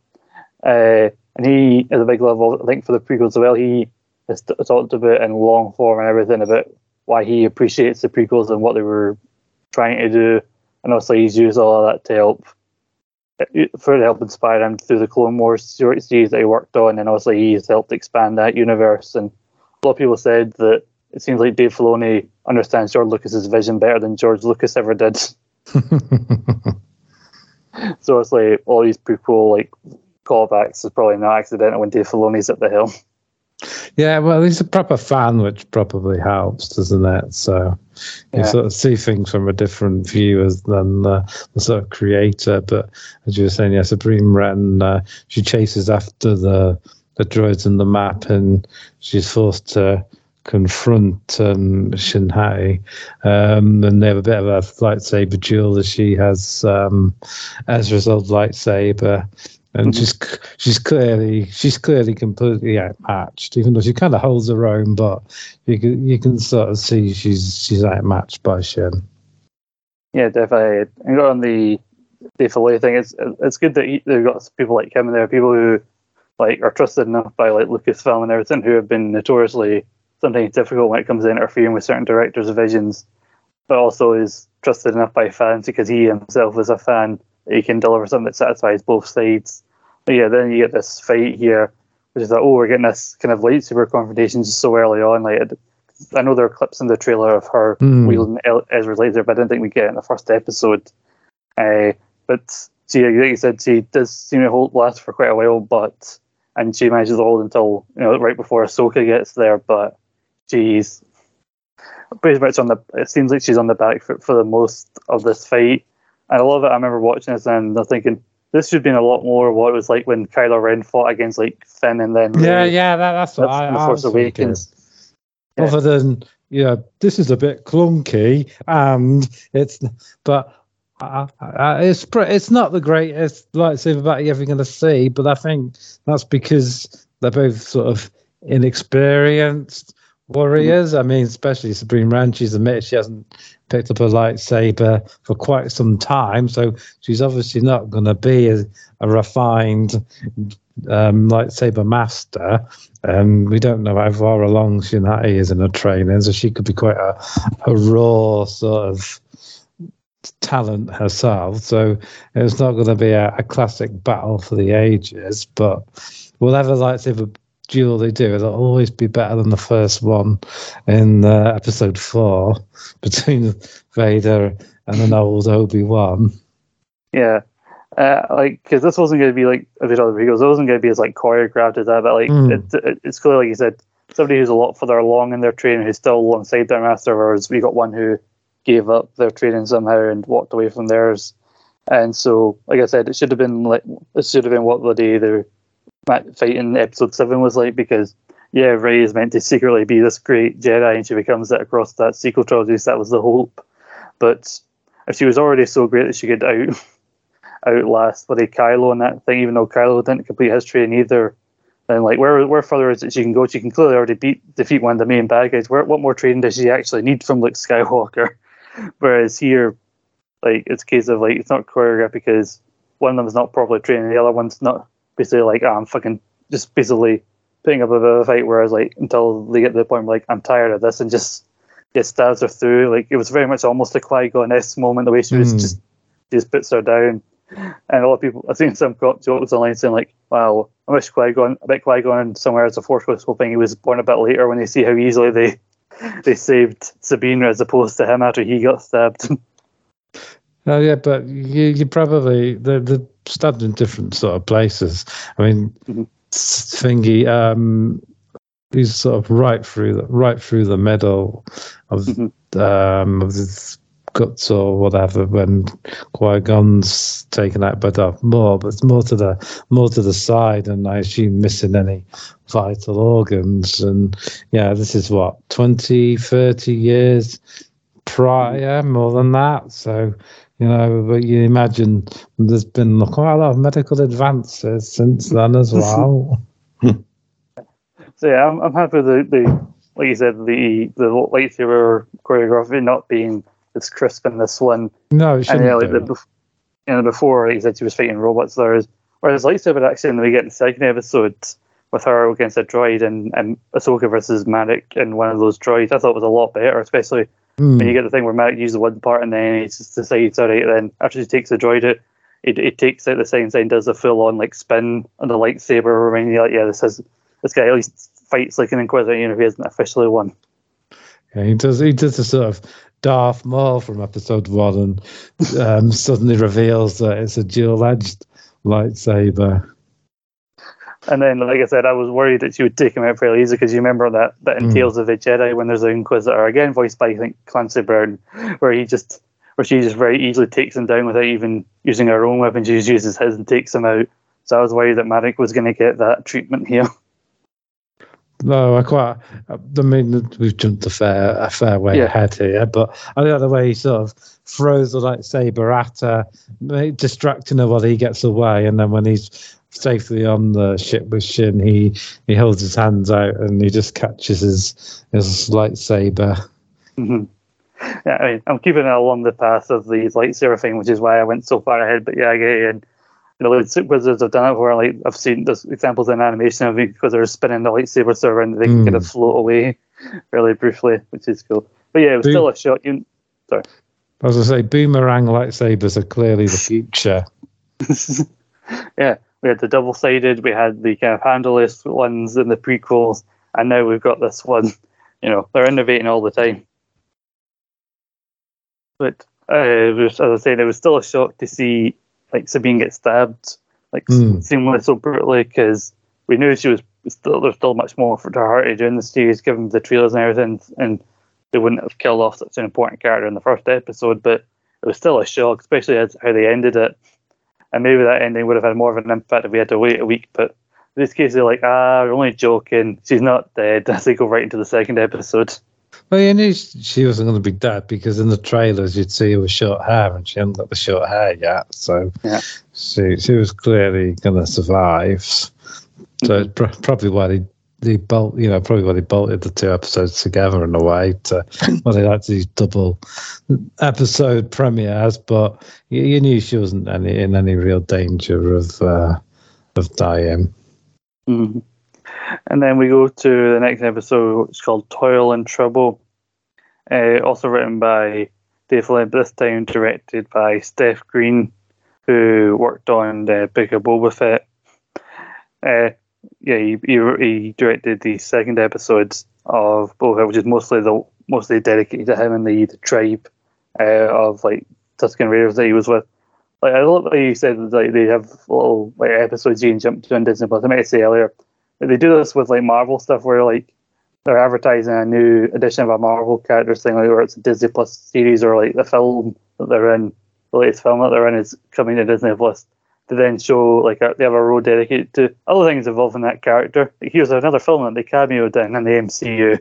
B: Uh, and he, at a big level, I think for the prequels as well, he has t- talked about in long form and everything about why he appreciates the prequels and what they were trying to do. And also, he's used all of that to help for to help inspire him through the Clone Wars series that he worked on, and also he's helped expand that universe. And lot of people said that it seems like Dave Filoni understands George Lucas's vision better than George Lucas ever did. so it's like all these people like callbacks is probably not accidental when Dave Filoni's at the helm.
C: Yeah, well, he's a proper fan, which probably helps, doesn't it? So you
B: Yeah.
C: sort of see things from a different view as than uh, the sort of creator. But as you were saying, yeah, Sabine Wren, uh, she chases after the the droids in the map, and she's forced to confront um, Shin Hati, um, and they have a bit of a lightsaber duel. As she has um, Ezra's old lightsaber, and she's she's clearly she's clearly completely outmatched. Even though she kind of holds her own, but you can you can sort of see she's she's outmatched by Shin.
B: Yeah, definitely. And got on the Dave Filoni thing. It's it's good that he, they've got people like him in there, people who like are trusted enough by like Lucasfilm and everything, who have been notoriously sometimes difficult when it comes to interfering with certain directors' visions, but also is trusted enough by fans because he himself is a fan he can deliver something that satisfies both sides. But yeah, then you get this fight here, which is like, oh, we're getting this kind of lightsaber confrontation just so early on. Like, I know there are clips in the trailer of her
C: Hmm.
B: wielding El- Ezra's laser, but I didn't think we get it in the first episode. Uh, but she, like you said, she does seem to hold last for quite a while, but and she manages to hold until you know right before Ahsoka gets there. But she's pretty much on the. It seems like she's on the back foot for the most of this fight, and I love it. I remember watching this and I'm thinking this should have been a lot more what it was like when Kylo Ren fought against like Finn and then
C: Yeah, yeah, that, that's what I,
B: the Force. Awakens. Yeah.
C: Other than yeah, this is a bit clunky, and it's but. Uh, uh, it's it's not the greatest lightsaber battle you're ever going to see, but I think that's because they're both sort of inexperienced warriors. I mean, especially Sabine Wren, she's admitted she hasn't picked up a lightsaber for quite some time, so she's obviously not going to be a, a refined um, lightsaber master. Um, we don't know how far along Shin Hati is in her training, so she could be quite a, a raw sort of talent herself. So it's not going to be a, a classic battle for the ages, but whatever lightsaber duel they do, it'll always be better than the first one in uh, episode four between Vader and an old Obi Wan.
B: Yeah. Uh, like, because this wasn't going to be like a bit other videos. It wasn't going to be as like choreographed as that. But like,
C: Mm.
B: it, it, it's clearly like you said, somebody who's a lot further along in their training, who's still alongside their master. Whereas we got one who gave up their training somehow and walked away from theirs. And so, like I said, it should have been like this should have been what the day the ma- fight in episode seven was like because yeah, Rey is meant to secretly be this great Jedi, and she becomes it across that sequel trilogy. So that was the hope. But if she was already so great that she could out outlast bloody Kylo and that thing, even though Kylo didn't complete his training either, then like where where further is it she can go? She can clearly already beat defeat one of the main bad guys. Where what more training does she actually need from Luke Skywalker? Whereas here, like it's a case of like it's not choreographed because one of them is not properly trained, and the other one's not basically like oh, I'm fucking just basically putting up a bit of a fight. Whereas like until they get to the point where like I'm tired of this and just get stabs her through. Like it was very much almost a Qui Gon esque moment the way she was
C: Mm.
B: just just puts her down. And a lot of people, I've seen some jokes online saying like, "Wow, I wish Qui Gon, I bet Qui Gon somewhere as a Force was hoping he was born a bit later when they see how easily they they saved Sabine as opposed to him after he got stabbed."
C: Oh yeah, but you you probably they're, they're stabbed in different sort of places. I mean,
B: Mhm.
C: Thingy, um, he's sort of right through the right through the middle of
B: Mhm.
C: um of his guts or whatever when Qui Gon's taken out by Darth Maul, but it's more to the more to the side, and I assume missing any vital organs. And yeah, this is what 20, 30 years prior, more than that. So you know, but you imagine there's been quite a lot of medical advances since then as well.
B: So yeah, I'm, I'm happy with the, the like you said the the lightsaber choreography not being as crisp in this one.
C: no, it
B: And
C: shouldn't
B: yeah, like the,
C: be.
B: bef- you know, before he said she was fighting robots. There is whereas lightsaber action that we get in the second episode with her against a droid and and Ahsoka versus Marrok and one of those droids. I thought it was a lot better, especially
C: Hmm.
B: when you get the thing where Marrok uses one part and then he just decides, all right, then after she takes the droid out, it, it takes out the side and does a full on like spin on the lightsaber, reminding you like, yeah, this is this guy at least fights like an Inquisitor, even if he isn't officially one.
C: Yeah, he does. He does a sort of Darth Maul from episode one, and um, suddenly reveals that it's a dual-edged lightsaber.
B: And then, like I said, I was worried that she would take him out fairly easy because you remember that that in
C: Mm.
B: Tales of the Jedi when there's an Inquisitor again voiced by I think Clancy Brown, where he just where she just very easily takes him down without even using her own weapon. She just uses his and takes him out. So I was worried that Marrok was going to get that treatment here.
C: No, I quite. I mean, we've jumped a fair a fair way
B: Yeah.
C: ahead here, but I like the way he sort of throws the lightsaber at her, distracting her while he gets away, and then when he's safely on the ship with Shin, he he holds his hands out and he just catches his his lightsaber.
B: Mhm. Yeah, I mean, I'm keeping it along the path of the lightsaber thing, which is why I went so far ahead. But yeah, I get. And you know, like, Wizards have done it where like I've seen there's examples in animation of because they're spinning the lightsaber around they can
C: Mm.
B: kind of float away really briefly, which is cool. But yeah, it was
C: Boom.
B: still a shot. You,
C: I was gonna say, boomerang lightsabers are clearly the future.
B: yeah, we had the double sided, we had the kind of handleless ones in the prequels, and now we've got this one. You know, they're innovating all the time. But uh, was, as I was saying, it was still a shock to see like Sabine get stabbed, like
C: Mm.
B: seemingly so brutally, because we knew she was still there's still much more for her to do in the series, given the trailers and everything, and they wouldn't have killed off such an important character in the first episode. But it was still a shock, especially as how they ended it. And maybe that ending would have had more of an impact if we had to wait a week. But in this case, they're like, ah, we're only joking. She's not dead. As they go right into the second episode.
C: Well, you knew she wasn't going to be dead because in the trailers you'd see her with short hair, and she hadn't got the short hair yet. So
B: Yeah.
C: she she was clearly going to survive. So
B: Mm-hmm.
C: it's pro- probably why they they bolt, you know, probably why they bolted the two episodes together in a way to well, they like to do double episode premieres, but you, you knew she wasn't any in any real danger of uh, of dying.
B: Mhm. And then we go to the next episode, it's called Toil and Trouble. Uh, also written by Dave Filoni, this time directed by Steph Green, who worked on the Book of Boba Fett. Uh, yeah, he, he, he directed the second episodes of Boba Fett, which is mostly the mostly dedicated to him and the, the tribe uh, of like Tuscan Raiders that he was with. Like I love that you said like they have little like episodes you can jump to on Disney Plus. I meant to say earlier they do this with like Marvel stuff where like they're advertising a new edition of a Marvel characters thing, like where it's a Disney Plus series or like the film that they're in, the latest film that they're in is coming to Disney Plus. To then show like a, they have a row dedicated to other things involving that character. Like, here's another film that they cameoed in in the MCU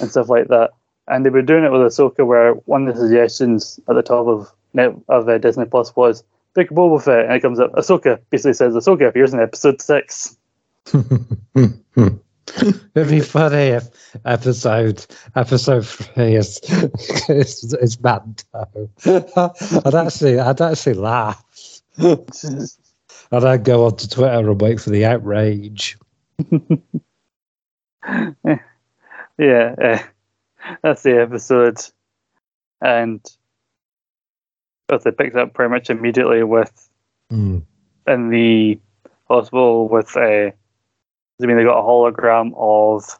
B: and stuff like that. And they were doing it with Ahsoka, where one of the suggestions at the top of net of uh, Disney Plus was pick Boba Fett, and it comes up Ahsoka basically says Ahsoka appears in episode six.
C: It'd be funny if episode episode three is is, is Mando. I'd actually I'd actually laugh. And I'd go onto Twitter and wait for the outrage.
B: yeah, uh, that's the episode, and but they picked up pretty much immediately with
C: Mm.
B: in the hospital with uh, I mean they got a hologram of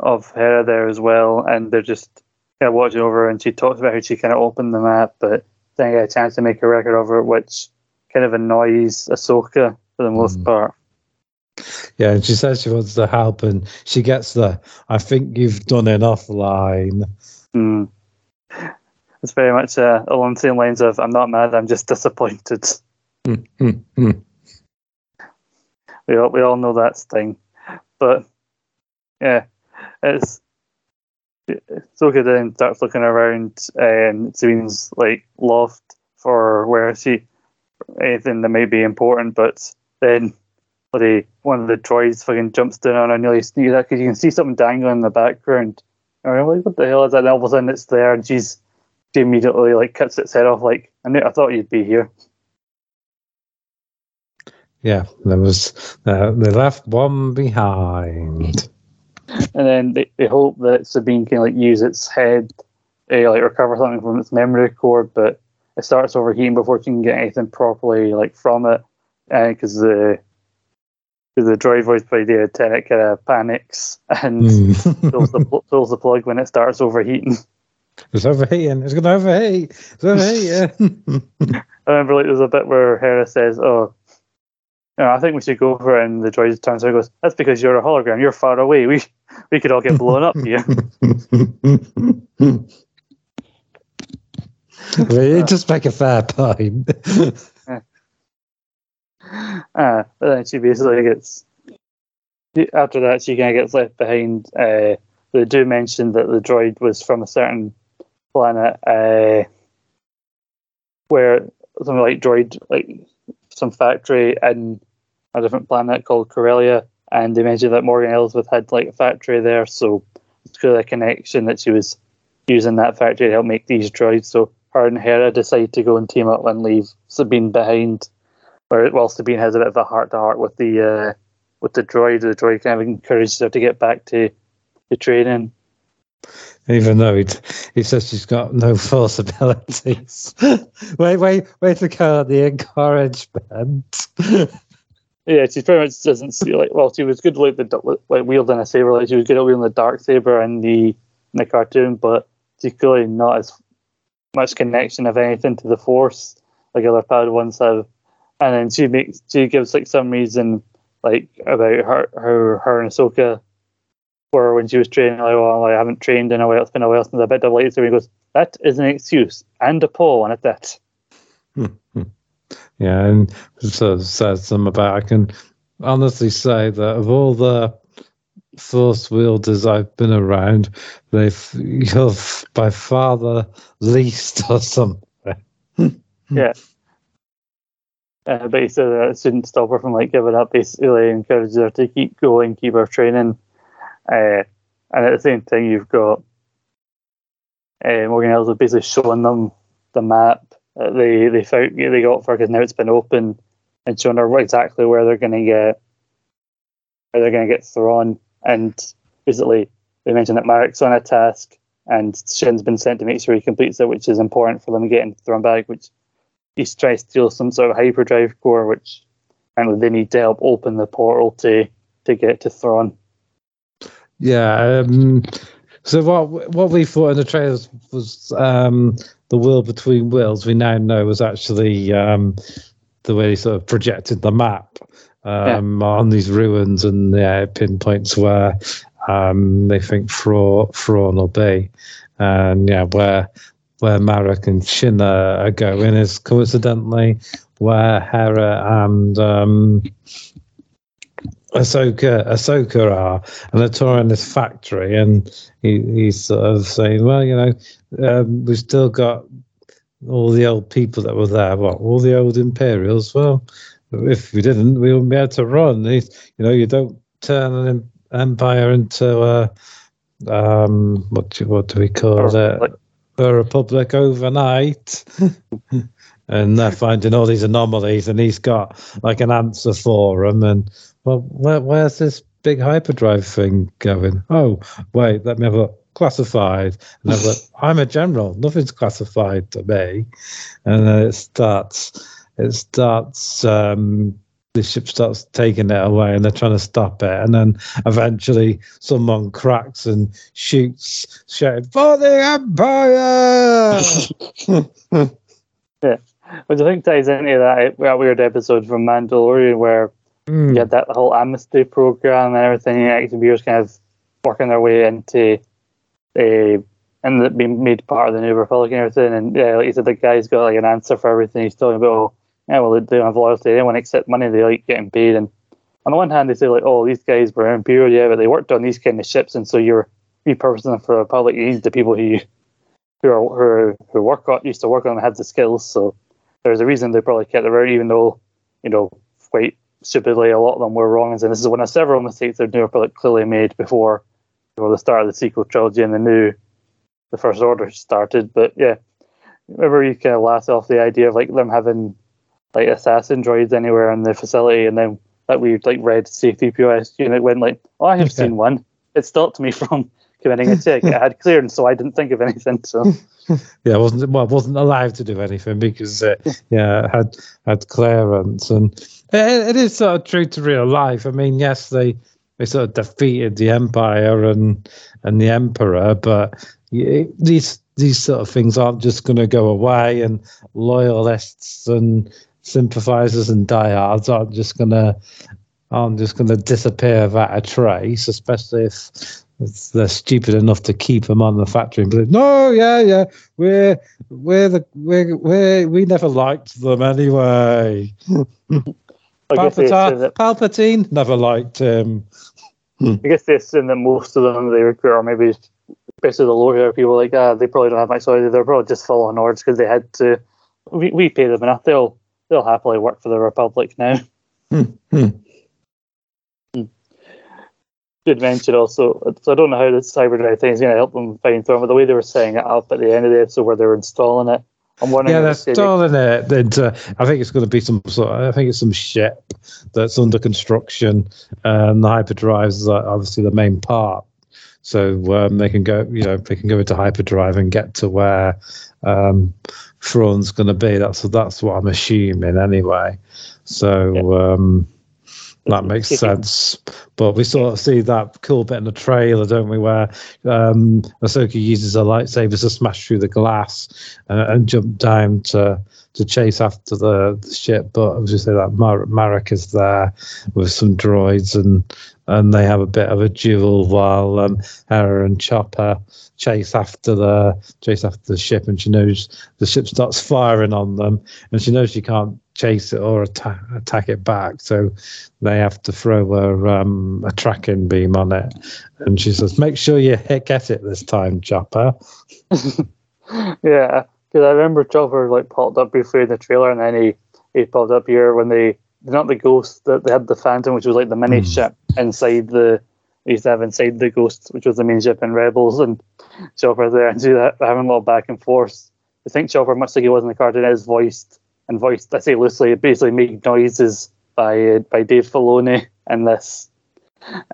B: of Hera there as well, and they're just kind of watching over, her, and she talks about how she kind of opened the map, but didn't get a chance to make a record of it, which kind of annoys Ahsoka for the most
C: Mm.
B: part.
C: Yeah, and she says she wants to help, and she gets the "I think you've done enough" line.
B: Mm. It's very much uh, along the same lines of "I'm not mad, I'm just disappointed."
C: Mm.
B: We all we all know that's thing, but yeah, it's Soka then starts looking around um, and Sabine's like loft for where she anything that may be important, but then bloody one of the droids fucking jumps down on her nearly sneaks that because you can see something dangling in the background. And I'm like, what the hell is that? And all of a sudden it's there, and she's she immediately like cuts its head off. Like I knew, I thought you'd be here.
C: Yeah, there was uh, they left one behind.
B: and then they, they hope that Sabine can like use its head, uh, like recover something from its memory core, but it starts overheating before she can get anything properly like from it, because the the droid voiced by the Tennant kind of panics and
C: Mm.
B: pulls, the, pulls the plug when it starts overheating.
C: It's overheating. It's going to overheat. It's overheating.
B: I remember like there's a bit where Hera says, "Oh, know, I think we should go for it," and the droid turns around and goes, "That's because you're a hologram. You're far away. We we could all get blown up here."
C: you just make a fair point.
B: Uh, but then she basically gets after that she kind of gets left behind. Uh, they do mention that the droid was from a certain planet uh, where something like droid, like some factory in a different planet called Corellia, and they mentioned that Morgan Elsbeth had like a factory there, so it's clearly a connection that she was using that factory to help make these droids. So her and Hera decide to go and team up and leave Sabine behind where while Sabine has a bit of a heart to heart with the uh, with the droid, the droid kind of encourages her to get back to the training.
C: Even though he, he says she's got no force abilities. wait, wait, wait to call the encouragement.
B: Yeah, she pretty much doesn't see like well, she was good like the like wielding a saber, like she was good at wielding the dark saber in the in the cartoon, but she's clearly not as much connection of anything to the force like other Padawans have. And then she makes she gives like some reason like about her her her and Ahsoka were when she was training like well I haven't trained in a while it's been a while since I bit of lightsaber he goes that is an excuse and a paw at that. Hmm.
C: Yeah, and of says some about. I can honestly say that of all the force wielders I've been around, they've you're by far the least or something.
B: Yeah. Uh, but he said that it shouldn't stop her from like giving up. Basically, encourages her to keep going, keep her training. Uh, and at the same time, you've got uh, Morgan Elsbeth basically showing them the map that they they found they got for because now it's been open and showing her exactly where they're going to get where they're going to get Thrawn. And basically, they mentioned that Marrok's on a task and Shin's been sent to make sure he completes it, which is important for them getting Thrawn back. Which he's trying to steal some sort of hyperdrive core, which apparently they need to help open the portal to to get to Thrawn.
C: Yeah. Um, so what what we thought in the trailers was um, the world between worlds. We now know was actually um, the way they sort of projected the map um, on these ruins and yeah, pinpoints where um, they think Thrawn, Thrawn will be, and yeah, where where Marrok and Shin are, are going is coincidentally where Hera and um, Ahsoka, Ahsoka are, and they're touring this factory, and he, he's sort of saying, well, you know, um, we've still got all the old people that were there. What, all the old Imperials? Well, if we didn't, we wouldn't be able to run. You know, you don't turn an empire into a, um, what do, what do we call it? A republic overnight. and they're finding all these anomalies, and he's got like an answer for them. And well, where, where's this big hyperdrive thing going? Oh, wait, let me have a. Classified. And I'm like, I'm a general. Nothing's classified to me. And then it starts. It starts. Um, the ship starts taking it away, and they're trying to stop it. And then eventually, someone cracks and shoots, shouting for the Empire. Yeah.
B: Which I think ties into that, that weird episode from Mandalorian where
C: Mm.
B: you had that whole amnesty program and everything. And Executor's kind of working their way into a and the- being made part of the New Republic and everything. And yeah, like you said, the guy's got like an answer for everything. He's talking about, oh, yeah, well, they don't have loyalty to anyone except money. They like getting paid. And on the one hand, they say like, oh, these guys were imperial, yeah, but they worked on these kind of ships, and so you're repurposing them for the Republic. You need the people who who are who, who work on used to work on them have the skills. So there's a reason they probably kept it around, even though you know quite stupidly a lot of them were wrongs, And this is one of several mistakes the New Republic clearly made before before the start of the sequel trilogy and the new the First Order started. But yeah, remember you kind of laughed off the idea of like them having like assassin droids anywhere in the facility, and then that weird like red safety POS unit went like, oh, I have
C: Yeah.
B: seen one. It stopped me from committing a ticket. I had clearance, so I didn't think of anything. So
C: yeah, I wasn't well, I wasn't allowed to do anything because uh, yeah, I had had clearance, and it, it is sort of true to real life. I mean, yes, they they sort of defeated the empire and and the emperor, but these these sort of things aren't just going to go away, and loyalists and sympathizers and diehards aren't just going to aren't just going to disappear without a trace, especially if they're stupid enough to keep them on the factory and no, yeah, yeah, we're we're the we're, we're we never liked them anyway. Palpatine, Palpatine never liked him.
B: I guess they assume that most of them they recruit are maybe especially the lower people like ah they probably don't have much idea. They're probably just following orders because they had to. We, we pay them enough. They'll they'll happily work for the Republic now.
C: Hmm, hmm.
B: Hmm. Did mention also, so I don't know how the hyperdrive thing is going to help them find Thrawn, but the way they were setting it up at the end of the episode where they were installing it, I'm wondering.
C: Yeah, they're installing it. Into, I think it's going to be some sort. Of, I think it's some ship that's under construction, and the hyperdrives are obviously the main part. So um, they can go, you know, they can go into hyperdrive and get to where um, Thrawn's going to be. That's that's what I'm assuming anyway. So. Yeah. Um, that makes sense. But we sort of see that cool bit in the trailer, don't we, where um, Ahsoka uses her lightsaber to smash through the glass and, and jump down to to chase after the, the ship. But I was just say that Mar- Marrok is there with some droids and and they have a bit of a duel while um, Hera and Chopper chase after the chase after the ship, and she knows the ship starts firing on them, and she knows she can't chase it or attack, attack it back, so they have to throw a um, a tracking beam on it, and she says, "Make sure you hit, get it this time, Chopper."
B: yeah, because I remember Chopper like popped up briefly in the trailer, and then he he popped up here when they not the ghost that they had the Phantom, which was like the mini mm. ship inside the they used to have inside the Ghost, which was the main ship in Rebels, and Chopper there and see that having a little back and forth. I think Chopper, much like he was in the cartoon, is voiced and voiced. I say loosely, basically made noises by uh, by Dave Filoni in this.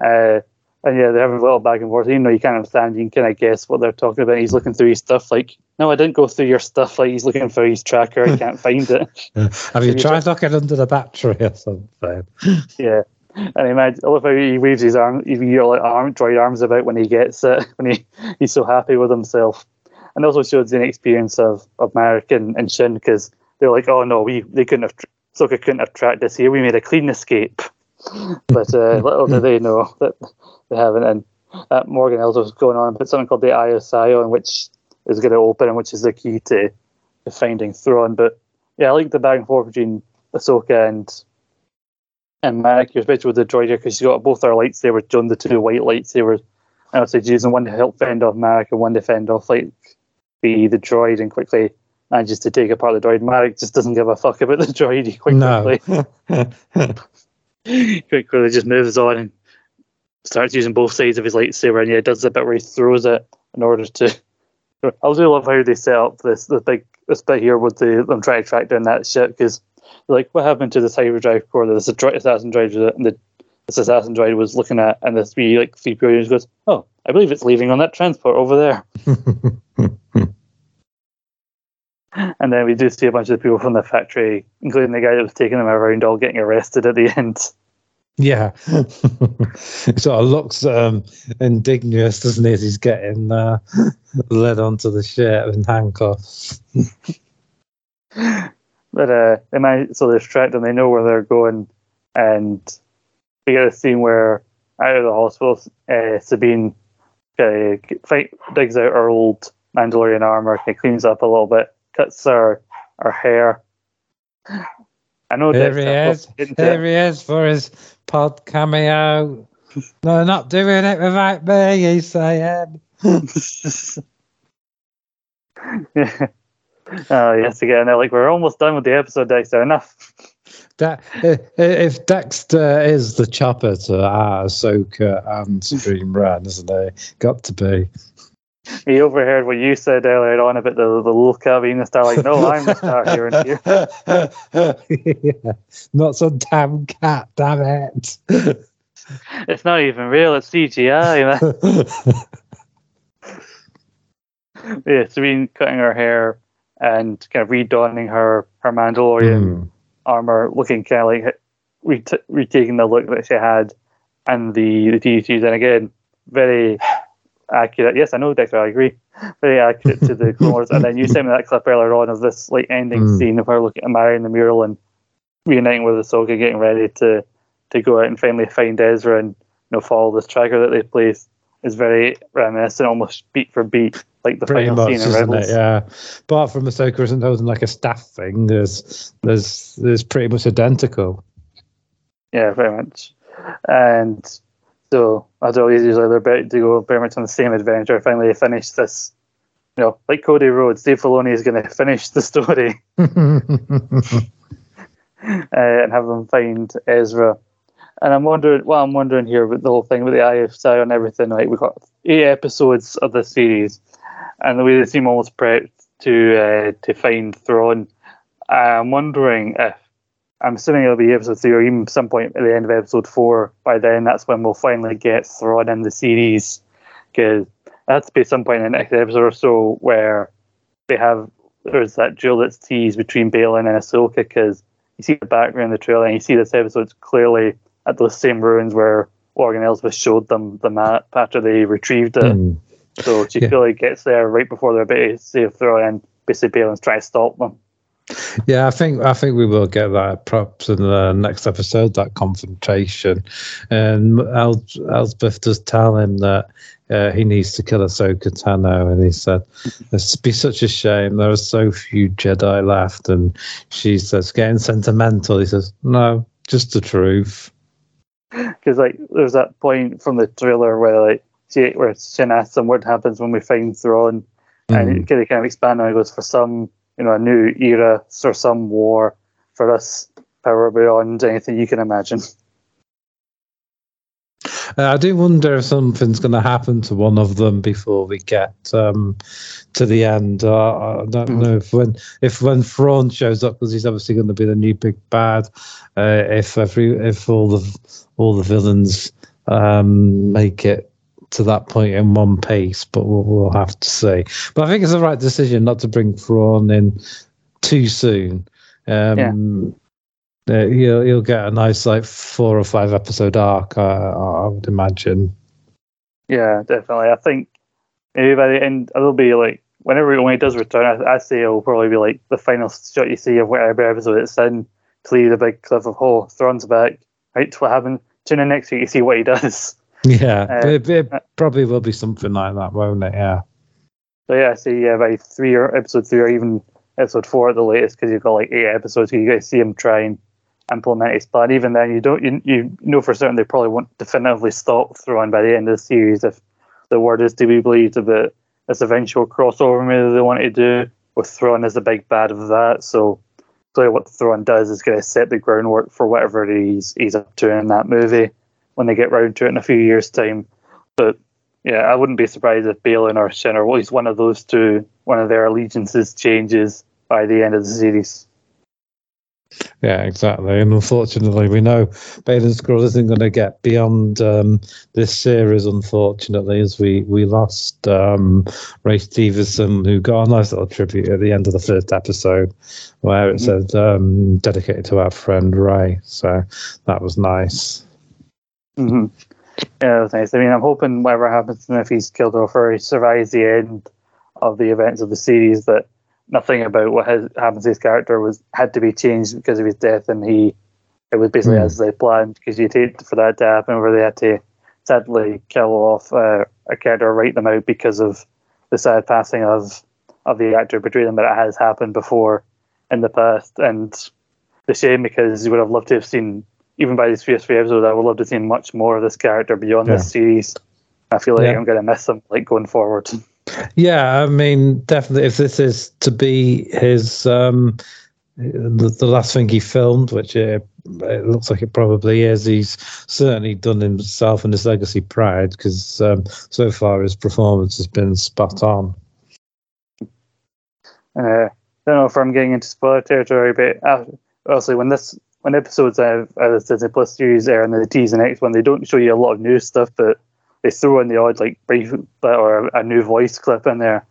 B: Uh, and yeah, they're having a little back and forth. You know, you can't understand. You can kind of guess what they're talking about. He's looking through his stuff like, no, I didn't go through your stuff. Like he's looking for his tracker. I can't find it.
C: Have you tried looking under the battery or something?
B: Yeah. And imagine, I love how he waves his arm, even your like arm, droid arms about when he gets it, when he, he's so happy with himself. And also shows the experience of, of Marrok and, and Shin because they're like, oh no, we they couldn't have, Soka couldn't have tracked us here. We made a clean escape. But uh, little do they know that they haven't. And uh, Morgan was going on but something called the Eye of Sion, which is going to open and which is the key to, to finding Thrawn. But yeah, I like the back and forth between Ahsoka and and Marrok, especially with the droid here, because she's got both our lightsabers, John, the two white lightsabers. And obviously, she's using one to help fend off Marrok and one to fend off like the the droid and quickly manages to take apart the droid. Marrok just doesn't give a fuck about the droid. He quite
C: no.
B: quickly, quickly just moves on and starts using both sides of his lightsaber. And yeah, does the bit where he throws it in order to. I do love how they set up this the big this bit here with the them trying to track down that ship because like what happened to this hyperdrive core that this assassin droid and the this assassin droid was looking at, and the three like three goes, "Oh, I believe it's leaving on that transport over there." And then we do see a bunch of people from the factory, including the guy that was taking them around, all getting arrested at the end.
C: Yeah, So it sort of looks um, indignous, doesn't it? As he's getting uh, led onto the ship in handcuffs.
B: But uh, they might so they're distracted and they know where they're going, and we get a scene where out of the hospital, uh, Sabine uh, fight, digs out her old Mandalorian armor, and cleans up a little bit, cuts her her hair. I know.
C: Here he is. Here he is for his pod cameo. no, not doing it without me. He's saying.
B: yeah. Oh yes, again. Like, we're almost done with the episode, Dexter. Enough.
C: That if Dexter is the chopper to our Ahsoka and Stream Run, isn't he? Got to be.
B: He overheard what you said earlier on about the, the little cat being the star. Like, no, I'm the star here and
C: here. yeah. Not some damn cat, damn it.
B: it's not even real. It's CGI. yeah, Sabine cutting her hair and kind of redonning her her Mandalorian
C: Mm.
B: armor, looking kind of like ret- retaking the look that she had, and the the TTs. And again, very accurate. Yes, I know, Dexter. I agree. Very accurate to the Clone Wars. And then you sent me that clip earlier on of this like ending
C: Mm.
B: scene of her looking at Mary in the mural and reuniting with Ahsoka, getting ready to to go out and finally find Ezra and you know follow this tracker that they place Is very reminiscent, almost beat for beat, like the
C: Pretty
B: final
C: much,
B: scene in Rebels.
C: it? Yeah. Apart from Ahsoka isn't holding like a staff thing, there's there's there's pretty much identical.
B: Yeah, very much. And so, as always, usually they're about to go very much on the same adventure. Finally, finish this. You know, like Cody Rhodes, Dave Filoni is going to finish the story uh, and have them find Ezra. And I'm wondering, well, I'm wondering here with the whole thing with the Eye of Sauron and everything. Like we've got eight episodes of the series, and the way they seem almost prepped to uh, to find Thrawn. I'm wondering if I'm assuming it'll be episode three or even some point at the end of episode four. By then, that's when we'll finally get Thrawn in the series, because that's to be some point in the next episode or so where they have there's that duel that's teased between Baylan and Ahsoka because you see the background of the trailer and you see this episode's clearly at those same ruins where Morgan Elsbeth showed them the map after they retrieved it.
C: Mm.
B: So she
C: Yeah.
B: clearly gets there right before they're about to save Thrawn and basically Baylan's trying to stop them.
C: Yeah, I think I think we will get that perhaps in the next episode that confrontation, and El- Elsbeth does tell him that uh, he needs to kill Ahsoka Tano, and he said, "It's be such a shame. There are so few Jedi left." And she says, getting sentimental. He says, "No, just the truth."
B: because like there's that point from the trailer where like she where Shin asks him what happens when we find Thrawn, and
C: Mm.
B: it kind of kind of expand on it goes for some you know a new era or some war for us power beyond anything you can imagine.
C: Uh, I do wonder if something's going to happen to one of them before we get um, to the end. Uh, I don't
B: Mm.
C: know if when if when Thrawn shows up because he's obviously going to be the new big bad. Uh, if every if all the all the villains um, make it to that point in one piece, but we'll, we'll have to see. But I think it's the right decision not to bring Thrawn in too soon. Um, uh, you'll you'll get a nice like four or five episode arc. Uh, I would imagine.
B: Yeah, definitely. I think maybe by the end it'll be like whenever when he does return, I, I say it'll probably be like the final shot you see of whatever episode it's in to leave the big cliff of oh Thrawn's back. Right, to what happened? Tune in next week to see what he does.
C: Yeah,
B: Uh,
C: it, it probably will be something like that, won't it? Yeah.
B: So yeah, I say yeah by three or episode three or even episode four at the latest because you've got like eight episodes. You get to see him try and implement his plan. Even then, you don't you, you know for certain they probably won't definitively stop Thrawn by the end of the series if the word is to be believed about this eventual crossover maybe they want to do with Thrawn as the big bad of that. So clearly what Thrawn does is going to set the groundwork for whatever he's he's up to in that movie when they get round to it in a few years' time. But yeah, I wouldn't be surprised if Baylan or Shin or at least one of those two, one of their allegiances changes by the end of the series.
C: Yeah, exactly. And unfortunately, we know Baylan Skoll isn't going to get beyond um, this series, unfortunately, as we, we lost um, Ray Stevenson, who got a nice little tribute at the end of the first episode where it
B: Mhm.
C: said um, dedicated to our friend Ray. So that was nice.
B: Mm-hmm. Yeah, was nice. I mean, I'm hoping whatever happens to him, if he's killed off or he survives the end of the events of the series, that nothing about what has, happens to his character was had to be changed because of his death, and he it was basically
C: Hmm.
B: as they planned. Because you'd hate for that to happen, where they had to sadly kill off uh, a character, or write them out because of the sad passing of of the actor between them. But it has happened before in the past, and the shame because you would have loved to have seen even by these first three episodes, I would love to see much more of this character beyond
C: Yeah.
B: this series. I feel like
C: Yeah.
B: I'm going to miss him like going forward.
C: Yeah, I mean, definitely. If this is to be his um, the, the last thing he filmed, which it, it looks like it probably is, he's certainly done himself and his legacy proud because um, so far his performance has been spot on.
B: Uh, I don't know if I'm getting into spoiler territory, but uh, obviously when this when episodes of uh, the Disney Plus series air and the T's and X one, they don't show you a lot of new stuff, but they throw in the odd like brief or a, new voice clip in there.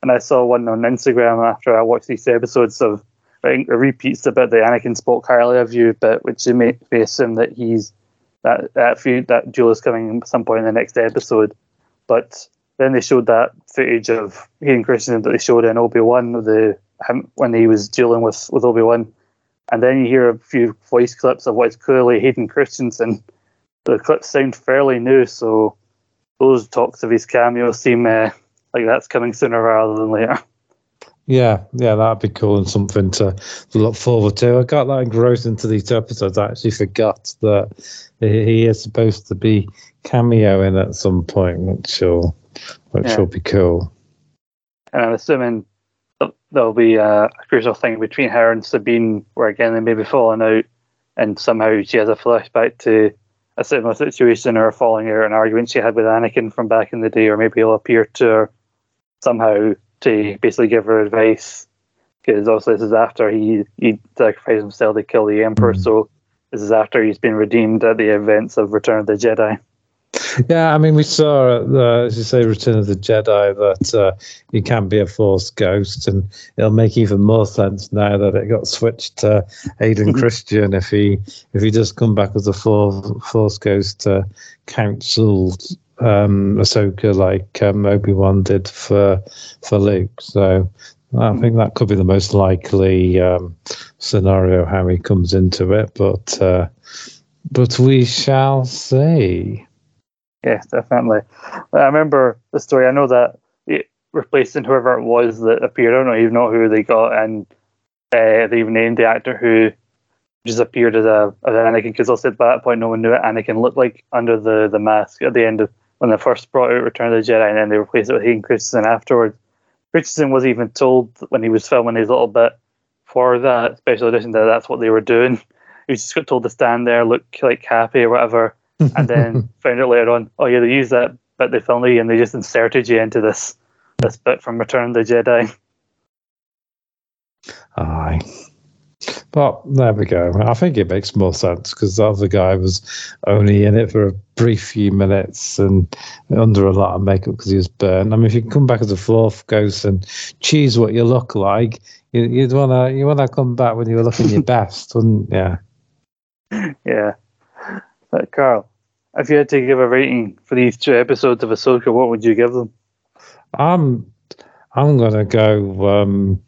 B: and I saw one on Instagram after I watched these episodes of I think it repeats about the Anakin spoke highly of you bit, which you may, may assume that he's that that feud that duel is coming at some point in the next episode. But then they showed that footage of Hayden Christensen that they showed in Obi Wan the him, when he was dealing with with Obi Wan, and then you hear a few voice clips of what's clearly Hayden Christensen. The clips sound fairly new, so those talks of his cameo seem uh, like that's coming sooner rather than later.
C: Yeah, yeah, that'd be cool and something to, look forward to. I got that engrossed into these episodes. I actually forgot that he is supposed to be cameoing at some point, which will which yeah. will be cool.
B: And I'm assuming there'll be a, a crucial thing between her and Sabine, where again they may be falling out, and somehow she has a flashback to a similar situation or a falling out an argument she had with Anakin from back in the day, or maybe he'll appear to her somehow to basically give her advice because obviously this is after he he sacrificed himself to kill the emperor. So this is after he's been redeemed at the events of Return of the Jedi.
C: Yeah, I mean, we saw, uh, as you say, Return of the Jedi, that uh, he can be a Force ghost, and it'll make even more sense now that it got switched to Hayden Christensen if he if he does come back as a Force ghost to counsel um, Ahsoka like um, Obi Wan did for for Luke. So I think that could be the most likely um, scenario how he comes into it, but uh, but we shall see.
B: Yes, definitely. I remember the story. I know that replacing whoever it was that appeared. I don't even know who they got, and uh, they even named the actor who just appeared as a as Anakin because also at that point no one knew what Anakin looked like under the the mask at the end of when they first brought out Return of the Jedi, and then they replaced it with Hayden Christensen afterwards. Christensen was even told when he was filming his little bit for that special edition that that's what they were doing. He was just got told to stand there, look like happy or whatever, and then found out later on, oh yeah, they used that bit they filmed and they just inserted you into this this bit from Return of the Jedi.
C: Aye. But there we go. I think it makes more sense because the other guy was only in it for a brief few minutes and under a lot of makeup because he was burned. I mean, if you come back as a Force ghost and choose what you look like, you, would wanna you wanna come back when you were looking your best, wouldn't you?
B: Yeah. But Carl, if you had to give a rating for these two episodes of Ahsoka, what would you give them?
C: I'm I'm gonna go. Um,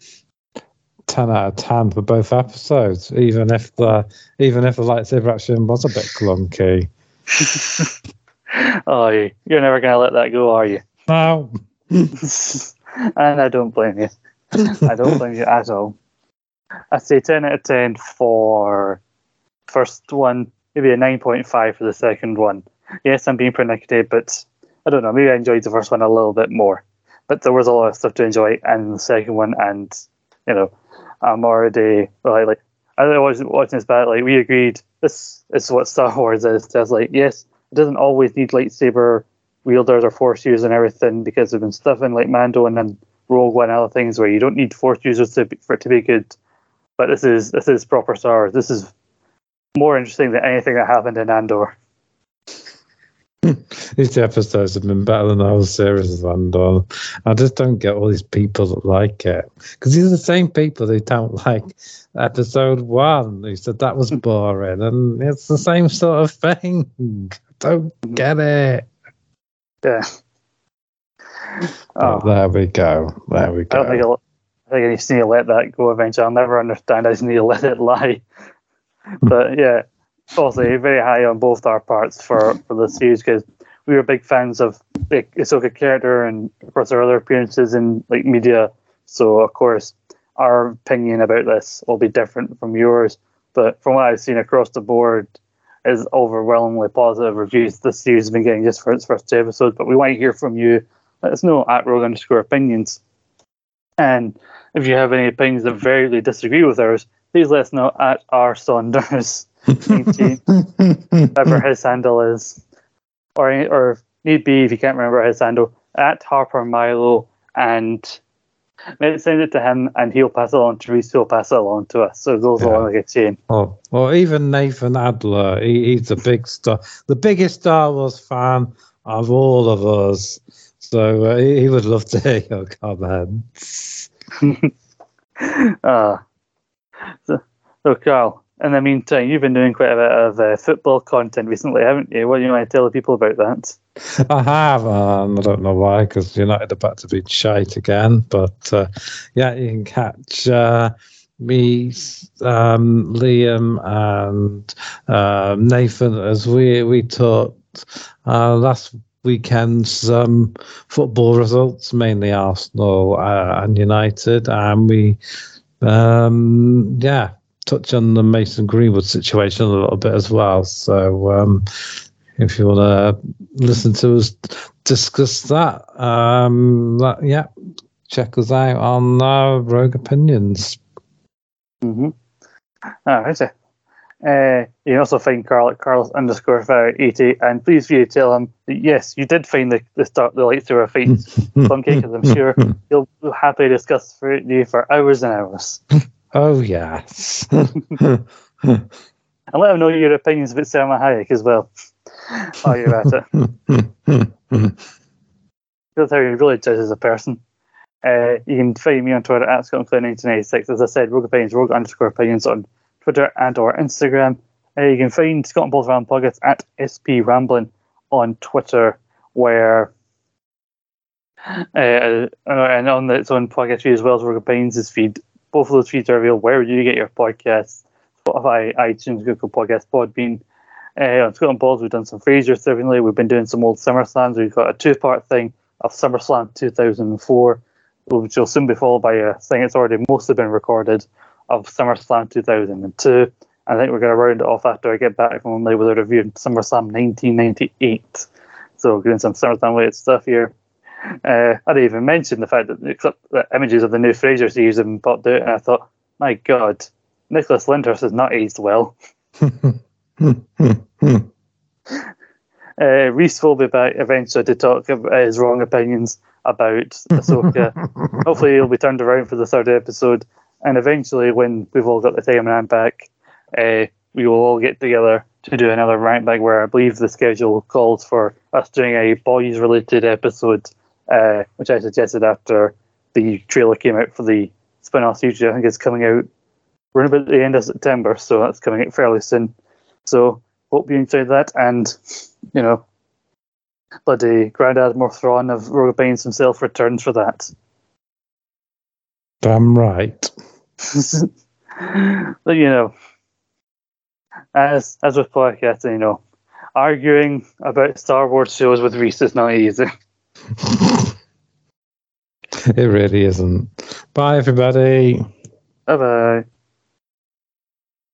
C: 10 out of 10 for both episodes, even if the even if the lightsaber action was a bit clunky.
B: oh, you're never going to let that go, are you?
C: No.
B: and I don't blame you. I don't blame you at all. I'd say 10 out of 10 for first one, maybe a 9.5 for the second one. Yes, I'm being predictive, but I don't know. Maybe I enjoyed the first one a little bit more. But there was a lot of stuff to enjoy in the second one, and you know, I'm already like, like I was watching this back. Like we agreed, this is what Star Wars is. Just like yes, it doesn't always need lightsaber wielders or force users and everything because there's been stuff in like Mando and then Rogue One and other things where you don't need force users to for it to be good. But this is this is proper Star Wars. This is more interesting than anything that happened in Andor.
C: these episodes have been better than the whole series of Andor. I just don't get all these people that like it because these are the same people who don't like episode one. Who said that was boring, and it's the same sort of thing. I don't get it.
B: Yeah.
C: Oh, there we go. There we go.
B: I don't think I'll, I think I just need to let that go eventually. I'll never understand. I just need to let it lie. But yeah, also very high on both our parts for, for the series because we were big fans of the Ahsoka character and of course her other appearances in like media. So of course our opinion about this will be different from yours. But from what I've seen across the board is overwhelmingly positive reviews this series has been getting just for its first two episodes. But we want to hear from you. Let us know at rogue underscore opinions. And if you have any opinions that very disagree with ours, please let us know at R Saunders. whatever his handle is, or or need be if you can't remember his handle at Harper Milo, and send it to him, and he'll pass it on to Reese. He'll pass it along to us. So it goes yeah. along like a chain.
C: Oh, well, even Nathan Adler, he, he's a big star, the biggest Star Wars fan of all of us. so uh, he, he would love to hear your comments.
B: Ah. So, so, Carl, in the meantime, you've been doing quite a bit of uh, football content recently, haven't you? What do you want to tell the people about that?
C: I have, um, I don't know why, because United are about to be shite again. But uh, yeah, you can catch uh, me, um, Liam, and um, Nathan as we we talked uh, last weekend's um, football results, mainly Arsenal uh, and United, and we um, yeah touch on the Mason Greenwood situation a little bit as well. So um, if you want to listen to us discuss that, um, that yeah, check us out on uh, Rogue Opinions.
B: Mm-hmm. All right. Uh, you can also find Carl at Carlos underscore fire 80 and please you tell him that yes, you did find the, the start the lightsaber fight funky because I'm sure he'll happily discuss for you for hours and hours.
C: Oh yes.
B: and let him know your opinions about Salma Hayek as well. While you're at it. That's how he really judges as a person. Uh, you can find me on Twitter at ScotlandCloud1986. As I said, Rogue Opinions, Rogue underscore opinions on Twitter and or Instagram. Uh, you can find Scott and Paul's Ram Pockets at SP Rambling on Twitter, where uh, and on its own podcast feed as well as Rogue Opinions' feed. Both of those feeds are available wherever you get your podcasts Spotify, iTunes, Google Podcast, Podbean. Uh, on Scott and Paul's, we've done some Frasier recently. We've been doing some old SummerSlams. We've got a two part thing of SummerSlam 2004, which will soon be followed by a thing that's already mostly been recorded of SummerSlam 2002. I think we're going to round it off after I get back from Monday with a review of SummerSlam 1998. So we're doing some SummerSlam related stuff here. Uh, I didn't even mention the fact that the, the images of the new Frasier series have been popped out, and I thought, my God, Nicholas Lyndhurst has not aged well. uh, Reese will be back eventually to talk about his wrong opinions about Ahsoka. Hopefully, he'll be turned around for the third episode, and eventually, when we've all got the time and back, uh, we will all get together to do another rant back where I believe the schedule calls for us doing a boys related episode, uh, which I suggested after the trailer came out for the spin off series. I think it's coming out we're about the end of September, so that's coming out fairly soon. So hope you enjoyed that and you know bloody Grand Admiral Thrawn of Rogue Opinions himself returns for that.
C: Damn right.
B: but you know, as as with podcasting, you know, arguing about Star Wars shows with Reese is not easy.
C: it really isn't. Bye, everybody.
B: Bye bye.